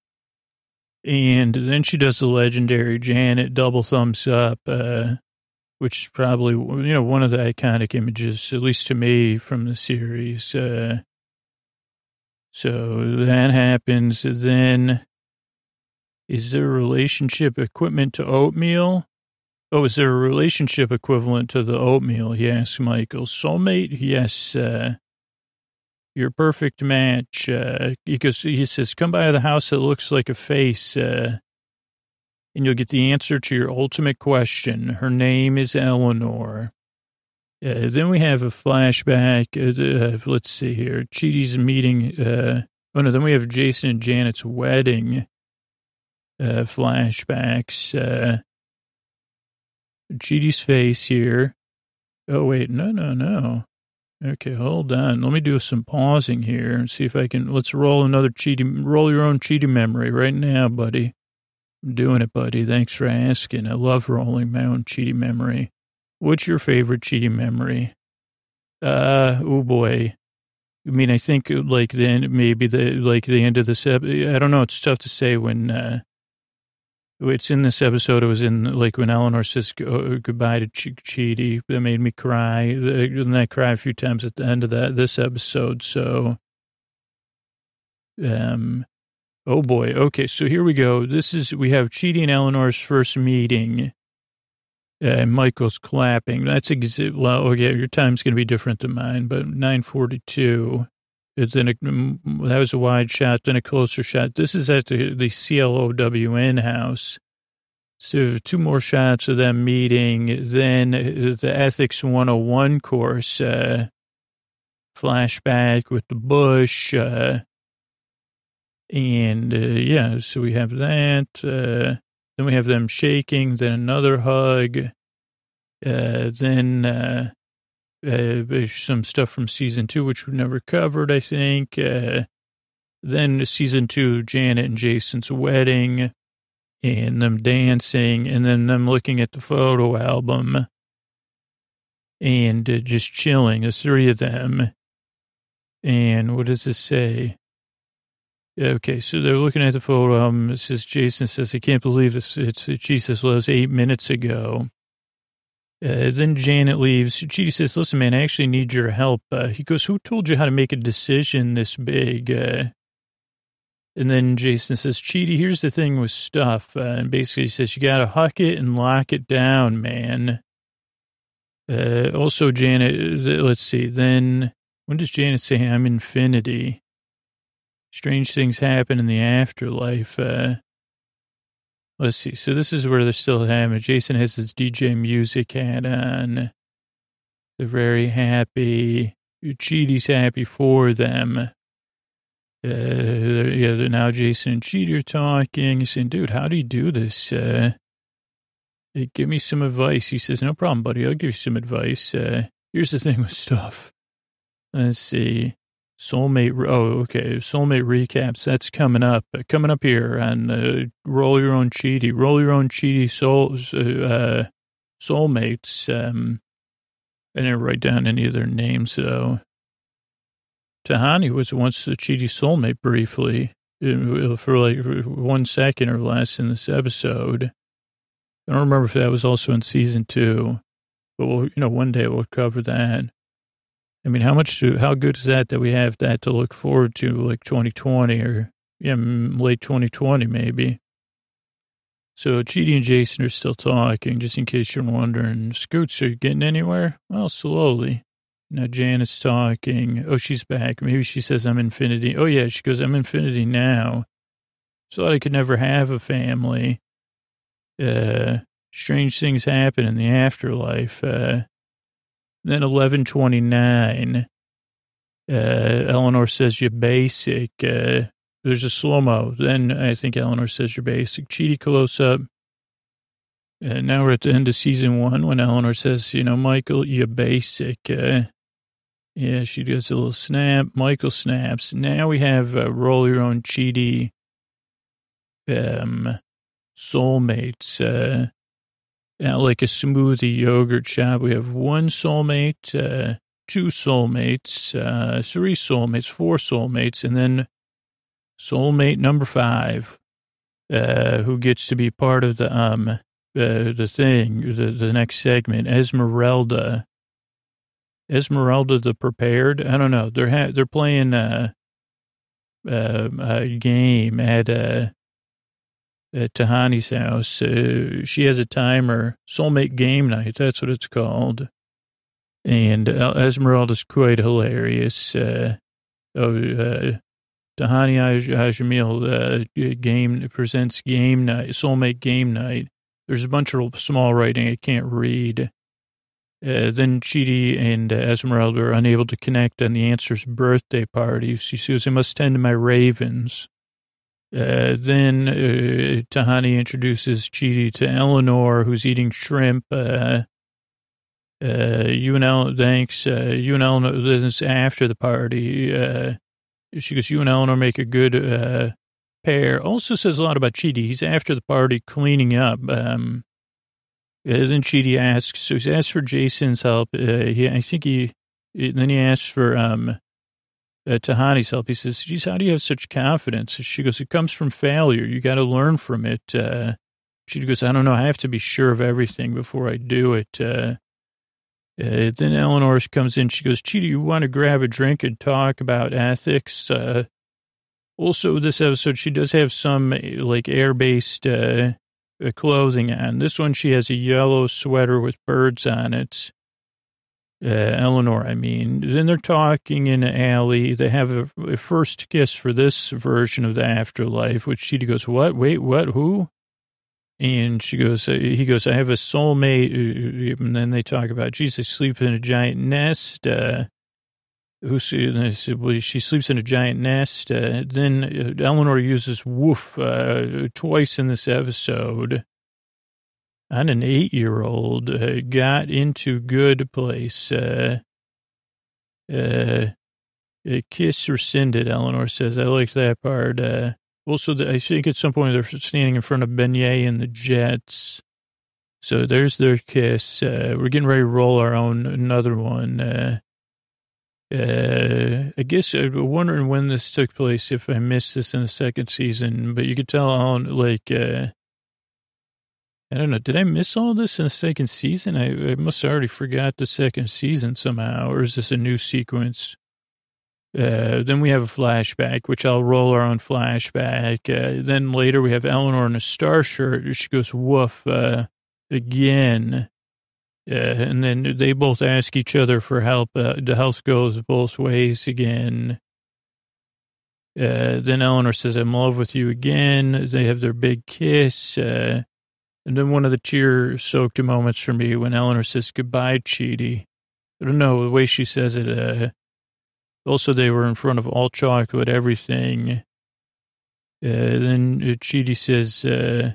And then she does the legendary Janet double thumbs up, uh, which is probably, you know, one of the iconic images, at least to me, from the series. Uh, so that happens. Then is there a relationship equipment to oatmeal? Oh, is there a relationship equivalent to the oatmeal? He Yes, Michael. Soulmate? Yes. Uh, your perfect match. Uh, he he says, come by the house that looks like a face, uh, and you'll get the answer to your ultimate question. Her name is Eleanor. Uh, then we have a flashback. Uh, uh let's see here. Chidi's meeting. Uh, oh no, then we have Jason and Janet's wedding flashbacks. Chidi's face here. Oh wait, no, no, no. Okay, hold on. Let me do some pausing here and see if I can. Let's roll another Chidi. Roll your own Chidi memory right now, buddy. I'm doing it, buddy. Thanks for asking. I love rolling my own Chidi memory. What's your favorite Chidi memory? Uh, oh boy. I mean, I think like then maybe the like the end of this. I don't know. It's tough to say when. uh it's in this episode. It was in like when Eleanor says goodbye to Ch- Chidi. That made me cry. And I cry a few times at the end of that this episode. So, um, oh boy. Okay, so here we go. This is we have Chidi and Eleanor's first meeting. Uh, Michael's clapping. That's exa- well. Okay, your time's going to be different than mine, but nine forty-two. Then a, that was a wide shot, then a closer shot. This is at the, the CLOWN house. So two more shots of them meeting. Then the Ethics 101 course, uh, flashback with the bush. Uh, and uh, yeah, so we have that. Uh, then we have them shaking, then another hug. Uh, then uh, uh, some stuff from season two, which we've never covered, I think. Uh, then season two, Janet and Jason's wedding and them dancing and then them looking at the photo album and uh, just chilling, the three of them. And what does this say? Okay, so they're looking at the photo album. It says, Jason says, I can't believe this. It's Jesus was eight minutes ago. Uh, then Janet leaves. Chidi says, listen, man, I actually need your help. Uh, he goes, who told you how to make a decision this big? Uh, and then Jason says, Chidi, here's the thing with stuff. Uh, and basically he says, you got to huck it and lock it down, man. Uh, also, Janet, let's see. Then when does Janet say, I'm infinity? Strange things happen in the afterlife. Uh, Let's see. So this is where they're still having. Jason has his DJ music hat on. They're very happy. Chidi's happy for them. Uh, yeah, now Jason and are talking. He's saying, dude, how do you do this? Uh, give me some advice. He says, no problem, buddy. I'll give you some advice. Uh, here's the thing with stuff. Let's see. Soulmate. Oh, okay. Soulmate recaps. That's coming up. Uh, coming up here on uh, Roll Your Own Chidi. Roll Your Own Chidi Souls. Uh, soulmates. Um, I didn't write down any of their names though. Tahani was once the Chidi soulmate briefly uh, for like one second or less in this episode. I don't remember if that was also in season two, but we'll, you know, one day we'll cover that. I mean, how much, how good is that that we have that to look forward to, like 2020 or yeah, late 2020 maybe. So Chidi and Jason are still talking, just in case you're wondering. Scoots, are you getting anywhere? Well, slowly. Now Jan is talking. Oh, she's back. Maybe she says I'm infinity. Oh, yeah, she goes, I'm infinity now. Thought I could never have a family. Uh, strange things happen in the afterlife. Uh, then 1129, uh, Eleanor says you're basic. Uh, there's a slow-mo. Then I think Eleanor says you're basic. Chidi close up. Uh, now we're at the end of season one when Eleanor says, you know, Michael, you're basic. Uh, yeah, she does a little snap. Michael snaps. Now we have uh, roll your own Chidi um, soulmates, uh, uh, like a smoothie yogurt shop. We have one soulmate, uh, two soulmates, uh, three soulmates, four soulmates, and then soulmate number five, uh, who gets to be part of the, um, uh, the thing, the, the next segment, Esmeralda. Esmeralda the prepared. I don't know. They're ha- they're playing uh, uh, a game at uh, at Tahani's house. Uh, she has a timer, soulmate game night. That's what it's called. And uh, Esmeralda's quite hilarious. Uh, oh, uh, Tahani Al-Jamil uh, game presents game night, soulmate game night. There's a bunch of small writing I can't read. Uh, then Chidi and uh, Esmeralda are unable to connect on the answer's birthday party. She says, I must tend to my ravens. Uh, then uh, Tahani introduces Chidi to Eleanor, who's eating shrimp. Uh, uh, you and Eleanor, thanks. Uh, you and Eleanor, this after the party. Uh, she goes, you and Eleanor make a good uh, pair. Also says a lot about Chidi. He's after the party cleaning up. Um, uh, then Chidi asks, so he's asked for Jason's help. Uh, he, I think he, then he asks for um, uh, Tahani's help. He says, geez, how do you have such confidence? She goes, it comes from failure. You got to learn from it. Uh, she goes, I don't know. I have to be sure of everything before I do it. Uh, uh, then Eleanor comes in. She goes, Chidi, you want to grab a drink and talk about ethics? Uh, also, this episode, she does have some like air-based uh, uh, clothing on. This one, she has a yellow sweater with birds on it uh, Eleanor, I mean. Then they're talking in an alley. They have a, a, first kiss for this version of the afterlife, which she goes, what? Wait, what? Who? And she goes, uh, he goes, I have a soulmate. Uh, and then they talk about, Jesus sleeps in a giant nest. Uh, who she sleeps in a giant nest. Uh, then uh, Eleanor uses woof uh, twice in this episode and an eight-year-old uh, got into good place. Uh, uh, kiss rescinded, Eleanor says. I like that part. Uh, also, the, I think at some point they're standing in front of Beignet and the Jets. So there's their kiss. Uh, we're getting ready to roll our own another one. Uh, uh, I guess I'm wondering when this took place, if I missed this in the second season, but you could tell on like, uh, I don't know. Did I miss all this in the second season? I, I must have already forgot the second season somehow, or is this a new sequence? Uh, then we have a flashback, which I'll roll our own flashback. Uh, then later we have Eleanor in a star shirt. She goes, woof, uh, again. Uh, and then they both ask each other for help. Uh, the health goes both ways again. Uh, then Eleanor says, I'm in love with you again. They have their big kiss. And then one of the tear soaked moments for me when Eleanor says, goodbye, Chidi. I don't know, the way she says it. Uh, also, they were in front of all chocolate, everything. Uh, then Chidi says, uh,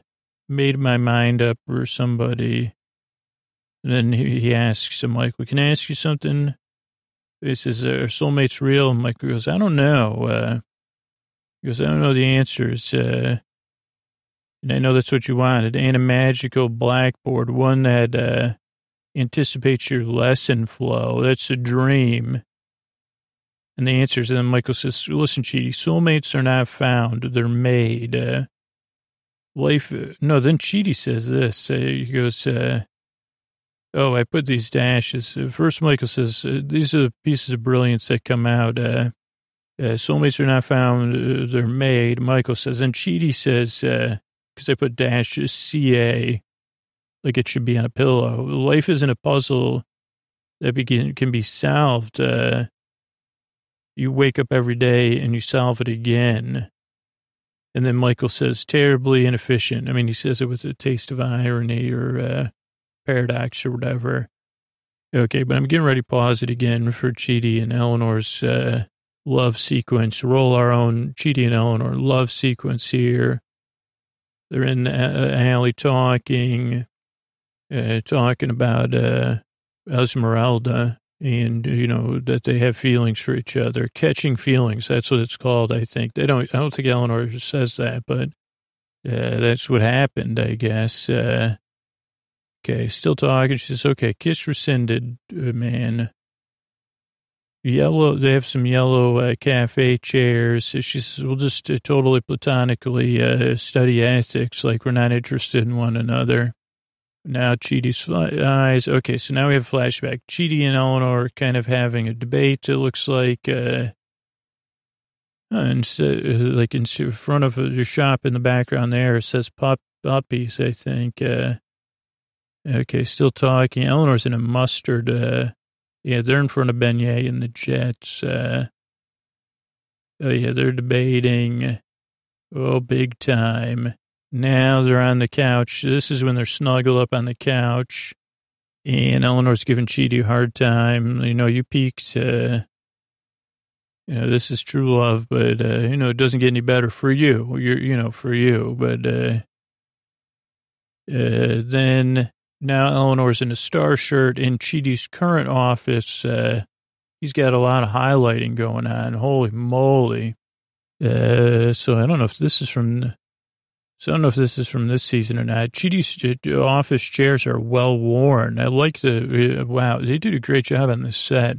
made my mind up for somebody. And then he, he asks him, Michael, can I ask you something? He says, are soulmates real? And Michael goes, I don't know. Uh, he goes, I don't know the answers. Uh, and I know that's what you wanted, and a magical blackboard, one that uh, anticipates your lesson flow. That's a dream. And the answer is, then Michael says, listen, Chidi, soulmates are not found. They're made. Uh, life, uh, no, then Chidi says this. Uh, he goes, uh, Oh, I put these dashes. Uh, First, Michael says, uh, these are the pieces of brilliance that come out. Uh, uh, soulmates are not found, uh, they're made. Michael says, and Chidi says, because I put dashes, CA, like it should be on a pillow. Life isn't a puzzle that begin, can be solved. Uh, you wake up every day and you solve it again. And then Michael says, terribly inefficient. I mean, he says it with a taste of irony or uh, paradox or whatever. Okay, but I'm getting ready to pause it again for Chidi and Eleanor's uh, love sequence. Roll our own Chidi and Eleanor love sequence here. They're in the alley talking, uh, talking about uh, Esmeralda and, you know, that they have feelings for each other. Catching feelings, that's what it's called, I think. They don't, I don't think Eleanor says that, but uh, that's what happened, I guess. Uh, okay, still talking. She says, okay, kiss rescinded, uh, man. Yellow, they have some yellow uh, cafe chairs. She says, we'll just uh, totally platonically uh, study ethics like we're not interested in one another. Now Chidi's eyes. Okay, so now we have a flashback. Chidi and Eleanor are kind of having a debate. It looks like, uh, and so, like in front of the shop in the background there, it says pup, puppies, I think. Uh, okay, still talking. Eleanor's in a mustard, uh, yeah, they're in front of Beignet and the Jets. Uh, oh, yeah, they're debating. Oh, big time. Now they're on the couch. This is when they're snuggled up on the couch. And Eleanor's giving Chidi a hard time. You know, you peaked. Uh, you know, this is true love, but, uh, you know, it doesn't get any better for you. You're, you know, for you. But uh, uh, then now Eleanor's in a star shirt in Chidi's current office. Uh, he's got a lot of highlighting going on. Holy moly. Uh, so I don't know if this is from, so I don't know if this is from this season or not. Chidi's office chairs are well worn. I like the, uh, wow, they did a great job on this set.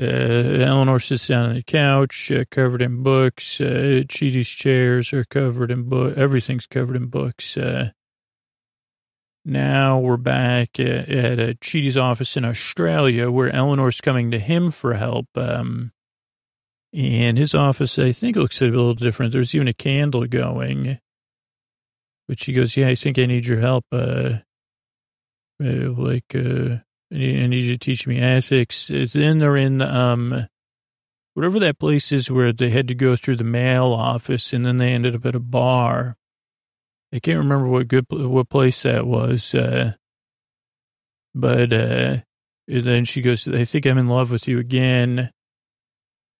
Uh, Eleanor sits down on the couch, uh, covered in books. Uh, Chidi's chairs are covered in book. Everything's covered in books. Uh, now we're back at, at a Chidi's office in Australia where Eleanor's coming to him for help. Um, and his office, I think, looks a little different. There's even a candle going. But she goes, yeah, I think I need your help. Uh, uh like, uh, I need, I need you to teach me ethics. Then they're in, um, whatever that place is where they had to go through the mail office and then they ended up at a bar. I can't remember what good what place that was, uh, but uh, then she goes, "I think I'm in love with you again,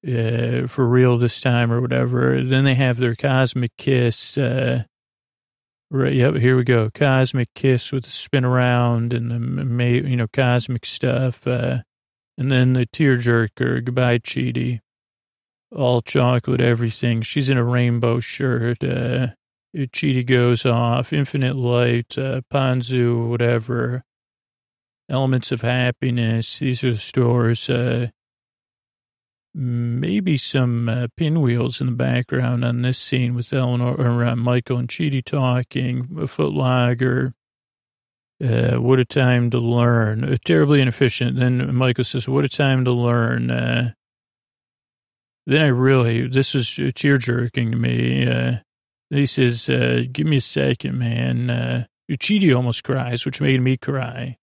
uh, for real this time, or whatever." Then they have their cosmic kiss. Uh, right? Yep. Here we go. Cosmic kiss with the spin around and the you know cosmic stuff, uh, and then the tearjerker. Goodbye, Chidi. All chocolate, everything. She's in a rainbow shirt. Uh, Chidi goes off, Infinite Light, uh, Ponzu, whatever, Elements of Happiness. These are stores. Uh, maybe some uh, pinwheels in the background on this scene with Eleanor or uh, Michael and Chidi talking. A footlogger. Uh, what a time to learn. Uh, terribly inefficient. Then Michael says, "What a time to learn." Uh, then I really, this was tear jerking to me. He says, uh, give me a second, man. Uh, Chidi almost cries, which made me cry.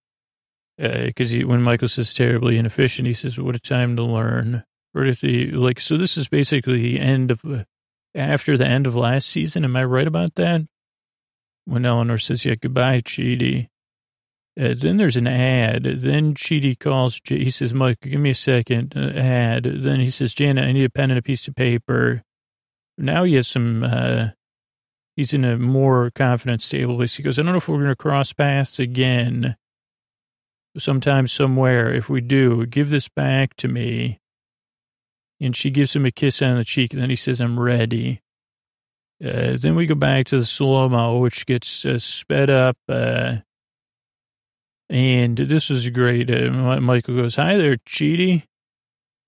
Because uh, when Michael says terribly inefficient, he says, what a time to learn. Or if the, like, so this is basically the end of, after the end of last season. Am I right about that? When Eleanor says, yeah, goodbye, Chidi. Uh, then there's an ad. Then Chidi calls, he says, Mike, give me a second, uh, ad. Then he says, Janet, I need a pen and a piece of paper. Now he has some, uh, he's in a more confident, stable place. He goes, I don't know if we're going to cross paths again sometime somewhere. If we do, give this back to me. And she gives him a kiss on the cheek. And then he says, I'm ready. Uh, then we go back to the slow-mo, which gets uh, sped up. Uh, and this is great. Uh, Michael goes, hi there, Chidi.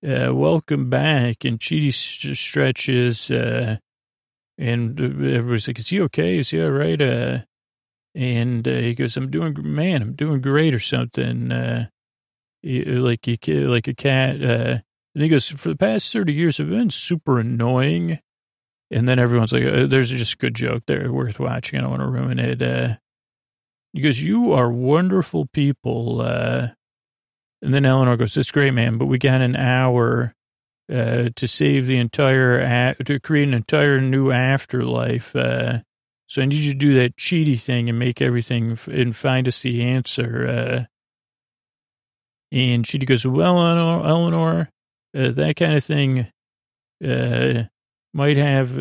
Uh, welcome back. And Chidi stretches, uh, and everybody's like, is he okay? Is he all right? Uh, And uh, he goes, I'm doing, man, I'm doing great or something. Uh, like you, like a cat. Uh, and he goes, for the past 30 years, I've been super annoying. And then everyone's like, uh, there's just a good joke there worth watching. I don't want to ruin it. Uh, he goes, you are wonderful people. Uh, and then Eleanor goes, that's great, man, but we got an hour uh, to save the entire, to create an entire new afterlife. Uh, so I need you to do that Chidi thing and make everything f- and find us the answer. Uh, and Chidi goes, well, Eleanor, Eleanor uh, that kind of thing uh, might have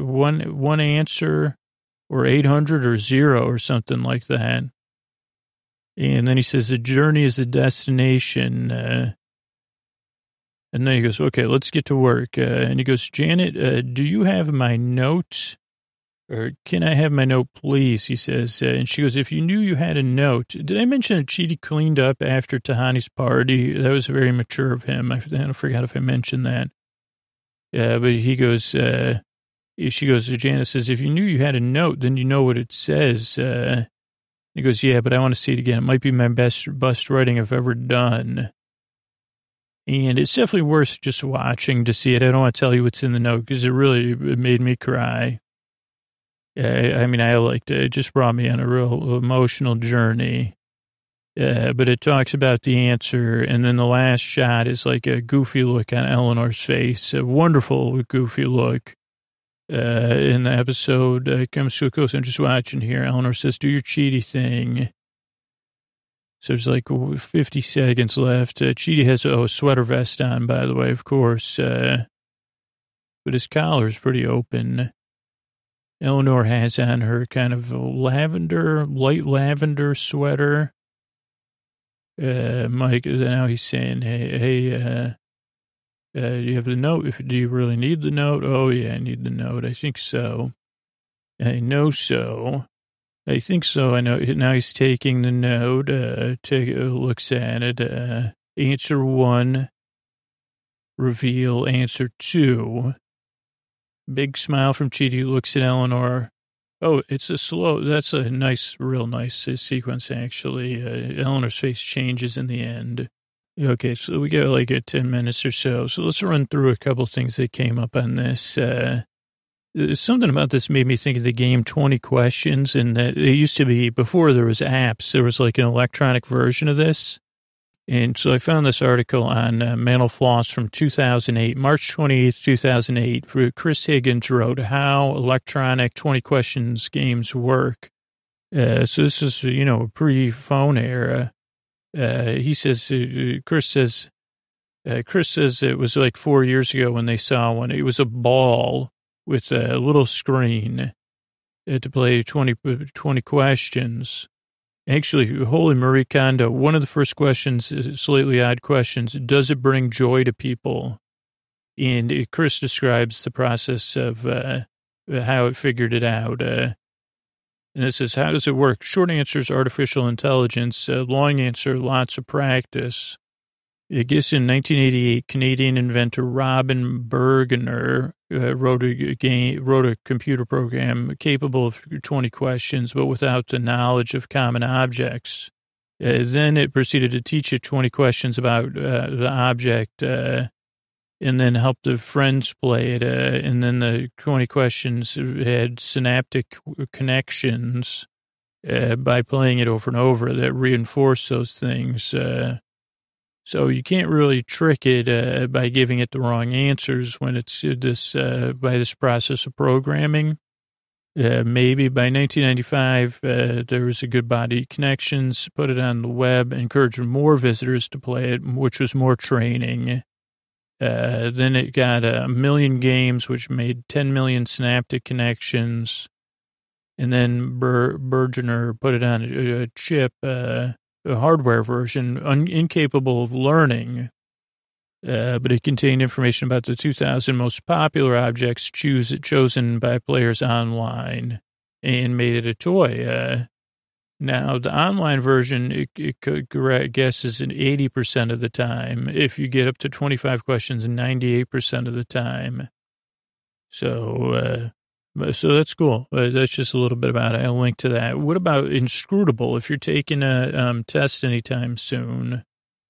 one one answer or 800 or zero or something like that. And then he says, the journey is the destination. Uh, and then he goes, okay, let's get to work. Uh, and he goes, Janet, uh, do you have my note? Or can I have my note, please? He says. Uh, and she goes, if you knew you had a note. Did I mention that Chidi cleaned up after Tahani's party? That was very mature of him. I, I forgot if I mentioned that. Uh, but he goes, uh, she goes, Janet says, if you knew you had a note, then you know what it says. Uh, he goes, yeah, but I want to see it again. It might be my best bust writing I've ever done. And it's definitely worth just watching to see it. I don't want to tell you what's in the note because it really it made me cry. I mean, I liked it. It just brought me on a real emotional journey. Uh, but it talks about the answer, and then the last shot is like a goofy look on Eleanor's face, a wonderful goofy look. Uh, in the episode, uh, comes to a close. I'm just watching here. Eleanor says, "Do your Chidi thing." So there's like 50 seconds left. Uh, Chidi has a, oh, sweater vest on, by the way, of course. Uh, but his collar is pretty open. Eleanor has on her kind of lavender, light lavender sweater. Uh, Mike, now he's saying, hey, hey, uh, uh, do you have the note? If, do you really need the note? Oh, yeah, I need the note. I think so. I know so. I think so. I know. Now he's taking the note, uh, take, uh, looks at it. Uh, answer one, reveal answer two. Big smile from Chidi looks at Eleanor. Oh, it's a slow, that's a nice, real nice uh, sequence, actually. Uh, Eleanor's face changes in the end. Okay, so we got like a 10 minutes or so. So let's run through a couple things that came up on this. Uh, something about this made me think of the game 20 Questions. And it used to be, before there was apps, there was like an electronic version of this. And so I found this article on uh, mental floss from 2008, March 28th, 2008. Chris Higgins wrote how electronic 20 questions games work. Uh, so this is, you know, pre-phone era. Uh, he says, uh, Chris says, uh, Chris says it was like four years ago when they saw one. It was a ball with a little screen uh, to play 20, 20 questions. Actually, holy Marie Kondo, one of the first questions, is slightly odd questions, does it bring joy to people? And Chris describes the process of uh, how it figured it out. Uh, and this is, how does it work? Short answer is artificial intelligence. Uh, long answer, lots of practice. I guess in 1988, Canadian inventor Robin Burgener uh, wrote a game, wrote a computer program capable of 20 questions, but without the knowledge of common objects. Uh, then it proceeded to teach it 20 questions about uh, the object, uh, and then help the friends play it. Uh, and then the 20 questions had synaptic connections uh, by playing it over and over that reinforced those things. So you can't really trick it uh, by giving it the wrong answers when it's this uh, by this process of programming. Uh, maybe by 1995, uh, there was a good body connections, put it on the web, encouraged more visitors to play it, which was more training. Uh, then it got a million games, which made 10 million synaptic connections. And then Burgener put it on a, a chip, uh, a hardware version, un- incapable of learning, uh, but it contained information about the 2,000 most popular objects choose, chosen by players online and made it a toy. Uh, now, the online version, it, it could guesses in 80% of the time. If you get up to 25 questions, 98% of the time. So, uh, So that's cool. That's just a little bit about it. I'll link to that. What about inscrutable? If you're taking a um, test anytime soon,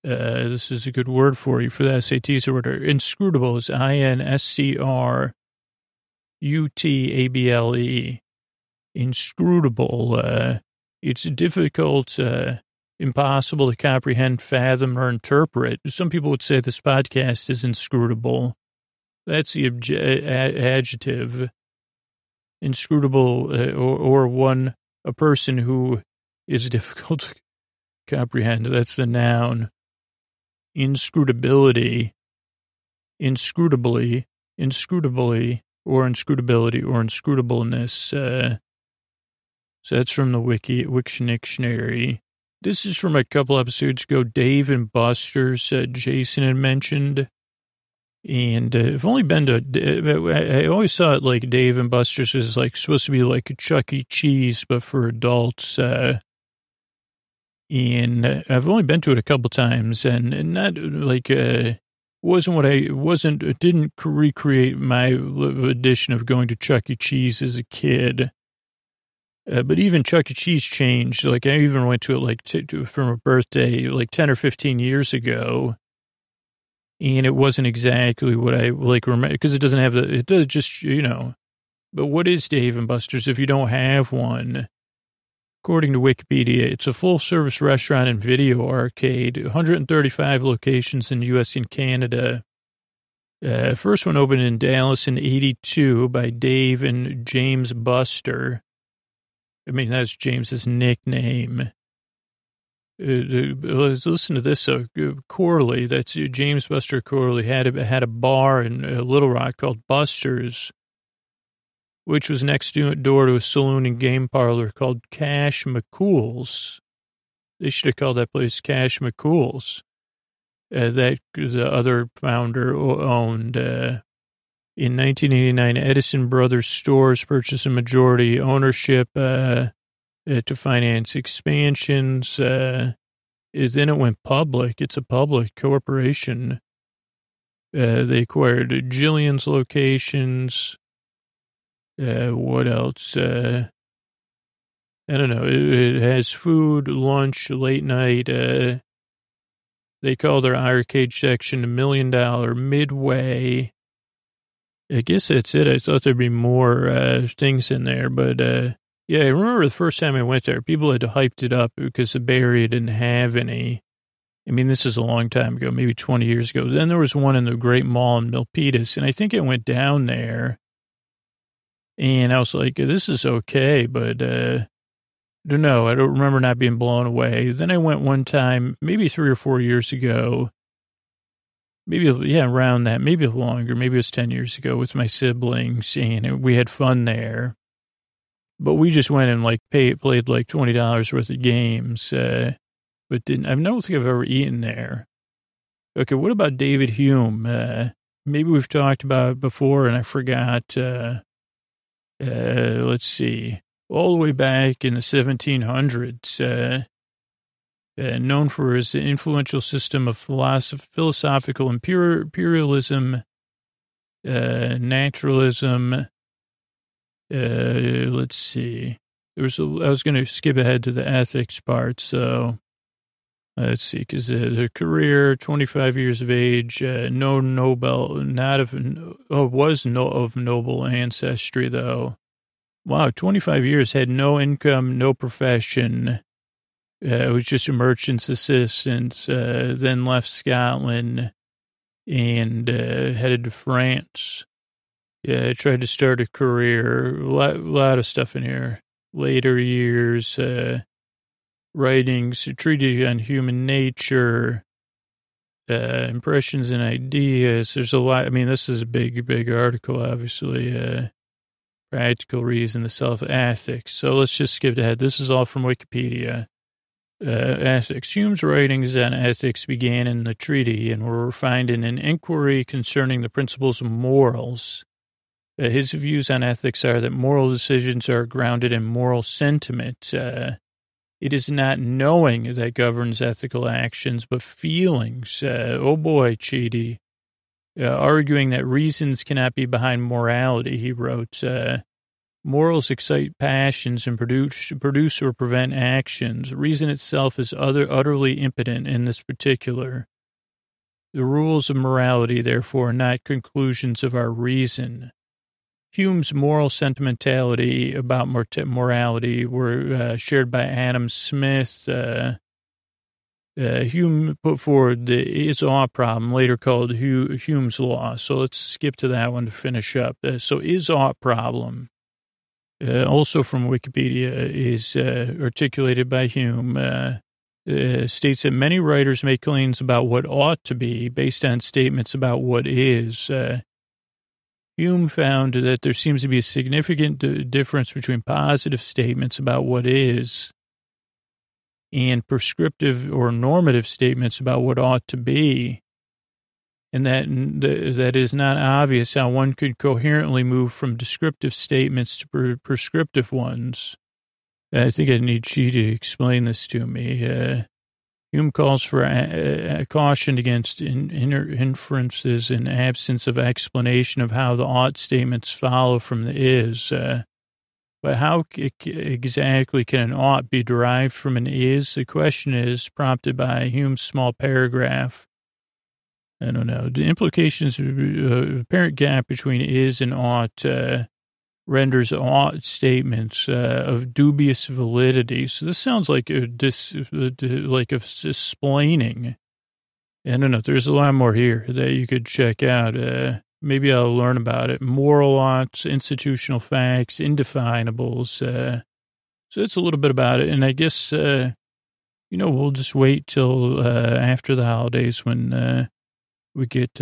uh, this is a good word for you for the SATs or whatever. Inscrutable is I N S C R U T A B L E. Inscrutable. Uh, it's difficult, uh, impossible to comprehend, fathom, or interpret. Some people would say this podcast is inscrutable. That's the obje- adjective. Inscrutable, uh, or, or one, a person who is difficult to comprehend. That's the noun. Inscrutability, inscrutably, inscrutably, or inscrutability, or inscrutableness. Uh, so that's from the Wiki, Wiktionary. This is from a couple episodes ago. Dave and Buster's, uh, Jason had mentioned. And uh, I've only been to, I always thought like Dave and Buster's is like supposed to be like a Chuck E. Cheese, but for adults. Uh, and uh, I've only been to it a couple times and, and not like, uh, wasn't what I wasn't, it didn't recreate my edition of going to Chuck E. Cheese as a kid. Uh, but even Chuck E. Cheese changed. Like I even went to it like t- to, from a birthday like 10 or 15 years ago. And it wasn't exactly what I like remember because it doesn't have the, it does just, you know, but what is Dave and Buster's if you don't have one? According to Wikipedia, it's a full service restaurant and video arcade, 135 locations in the U.S. and Canada. Uh, first one opened in Dallas in 82 by Dave and James Buster. I mean, that's James's nickname. Uh, let's listen to this. So uh, Corley, that's uh, James Buster Corley, had a, had a bar in Little Rock called Buster's, which was next door to a saloon and game parlor called Cash McCool's. They should have called that place Cash McCool's. Uh, that the other founder owned. Uh, in 1989, Edison Brothers Stores purchased a majority ownership uh, uh, to finance expansions. Uh, then it went public. It's a public corporation. Uh, they acquired Jillian's locations. Uh, what else? Uh, I don't know. It, it, has food, lunch, late night. they call their arcade section a million dollar midway. I guess that's it. I thought there'd be more uh, things in there, but uh, yeah, I remember the first time I went there, people had hyped it up because the Bay Area didn't have any. I mean, this is a long time ago, maybe 20 years ago. Then there was one in the Great Mall in Milpitas, and I think it went down there. And I was like, this is okay, but uh, I don't know. I don't remember not being blown away. Then I went one time, maybe three or four years ago, maybe, yeah, around that, maybe longer, maybe it was 10 years ago with my siblings and we had fun there. But we just went and like pay, played like $20 worth of games. Uh, but didn't, I don't think I've ever eaten there. Okay. What about David Hume? Uh, maybe we've talked about it before and I forgot, uh, uh, let's see, all the way back in the 1700s, uh, uh, known for his influential system of philosoph- philosophical empiricism, naturalism. Uh, let's see. There was a, I was going to skip ahead to the ethics part, so let's see. Because uh, the career, twenty five years of age, uh, no Nobel, not of oh was no of noble ancestry though. Wow, twenty five years had no income, no profession uh, was just a merchant's assistant, uh, then left Scotland and uh, headed to France. Yeah, I tried to start a career. A lot, lot of stuff in here. Later years, uh, writings, a treatise on human nature, uh, impressions and ideas. There's a lot. I mean, this is a big, big article, obviously. Uh, practical reason, the self ethics. So let's just skip ahead. This is all from Wikipedia uh, ethics. Hume's writings on ethics began in the treaty and were refined in an inquiry concerning the principles of morals. Uh, his views on ethics are that moral decisions are grounded in moral sentiment. Uh, it is not knowing that governs ethical actions, but feelings. Uh, oh boy, Chidi. Uh, arguing that reasons cannot be behind morality, he wrote. Uh, Morals excite passions and produce, produce or prevent actions. Reason itself is other, utterly impotent in this particular. The rules of morality, therefore, are not conclusions of our reason. Hume's moral sentimentality about morality were uh, shared by Adam Smith. Uh, uh, Hume put forward the is ought problem, later called Hume's law. So let's skip to that one to finish up. Uh, so is ought problem, uh, also from Wikipedia, is uh, articulated by Hume. states that many writers make claims about what ought to be based on statements about what is. Hume found that there seems to be a significant difference between positive statements about what is and prescriptive or normative statements about what ought to be. And that, that is not obvious how one could coherently move from descriptive statements to prescriptive ones. I think I need you to explain this to me. Uh, Hume calls for a, caution against in, inferences and absence of explanation of how the ought statements follow from the is. Uh, but how exactly can an ought be derived from an is? The question is prompted by Hume's small paragraph. I don't know. The implications, uh, apparent gap between is and ought. Uh, renders ought statements uh, of dubious validity. So this sounds like a dis, like a explaining. I don't know. There's a lot more here that you could check out. Uh, maybe I'll learn about it. Moral oughts, institutional facts, indefinables. Uh, so it's a little bit about it. And I guess, uh, you know, we'll just wait till uh, after the holidays when uh, we get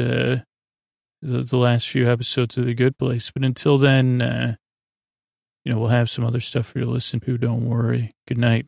the, the last few episodes of The Good Place. But until then, uh, you know, we'll have some other stuff for you to listen to. Don't worry. Good night.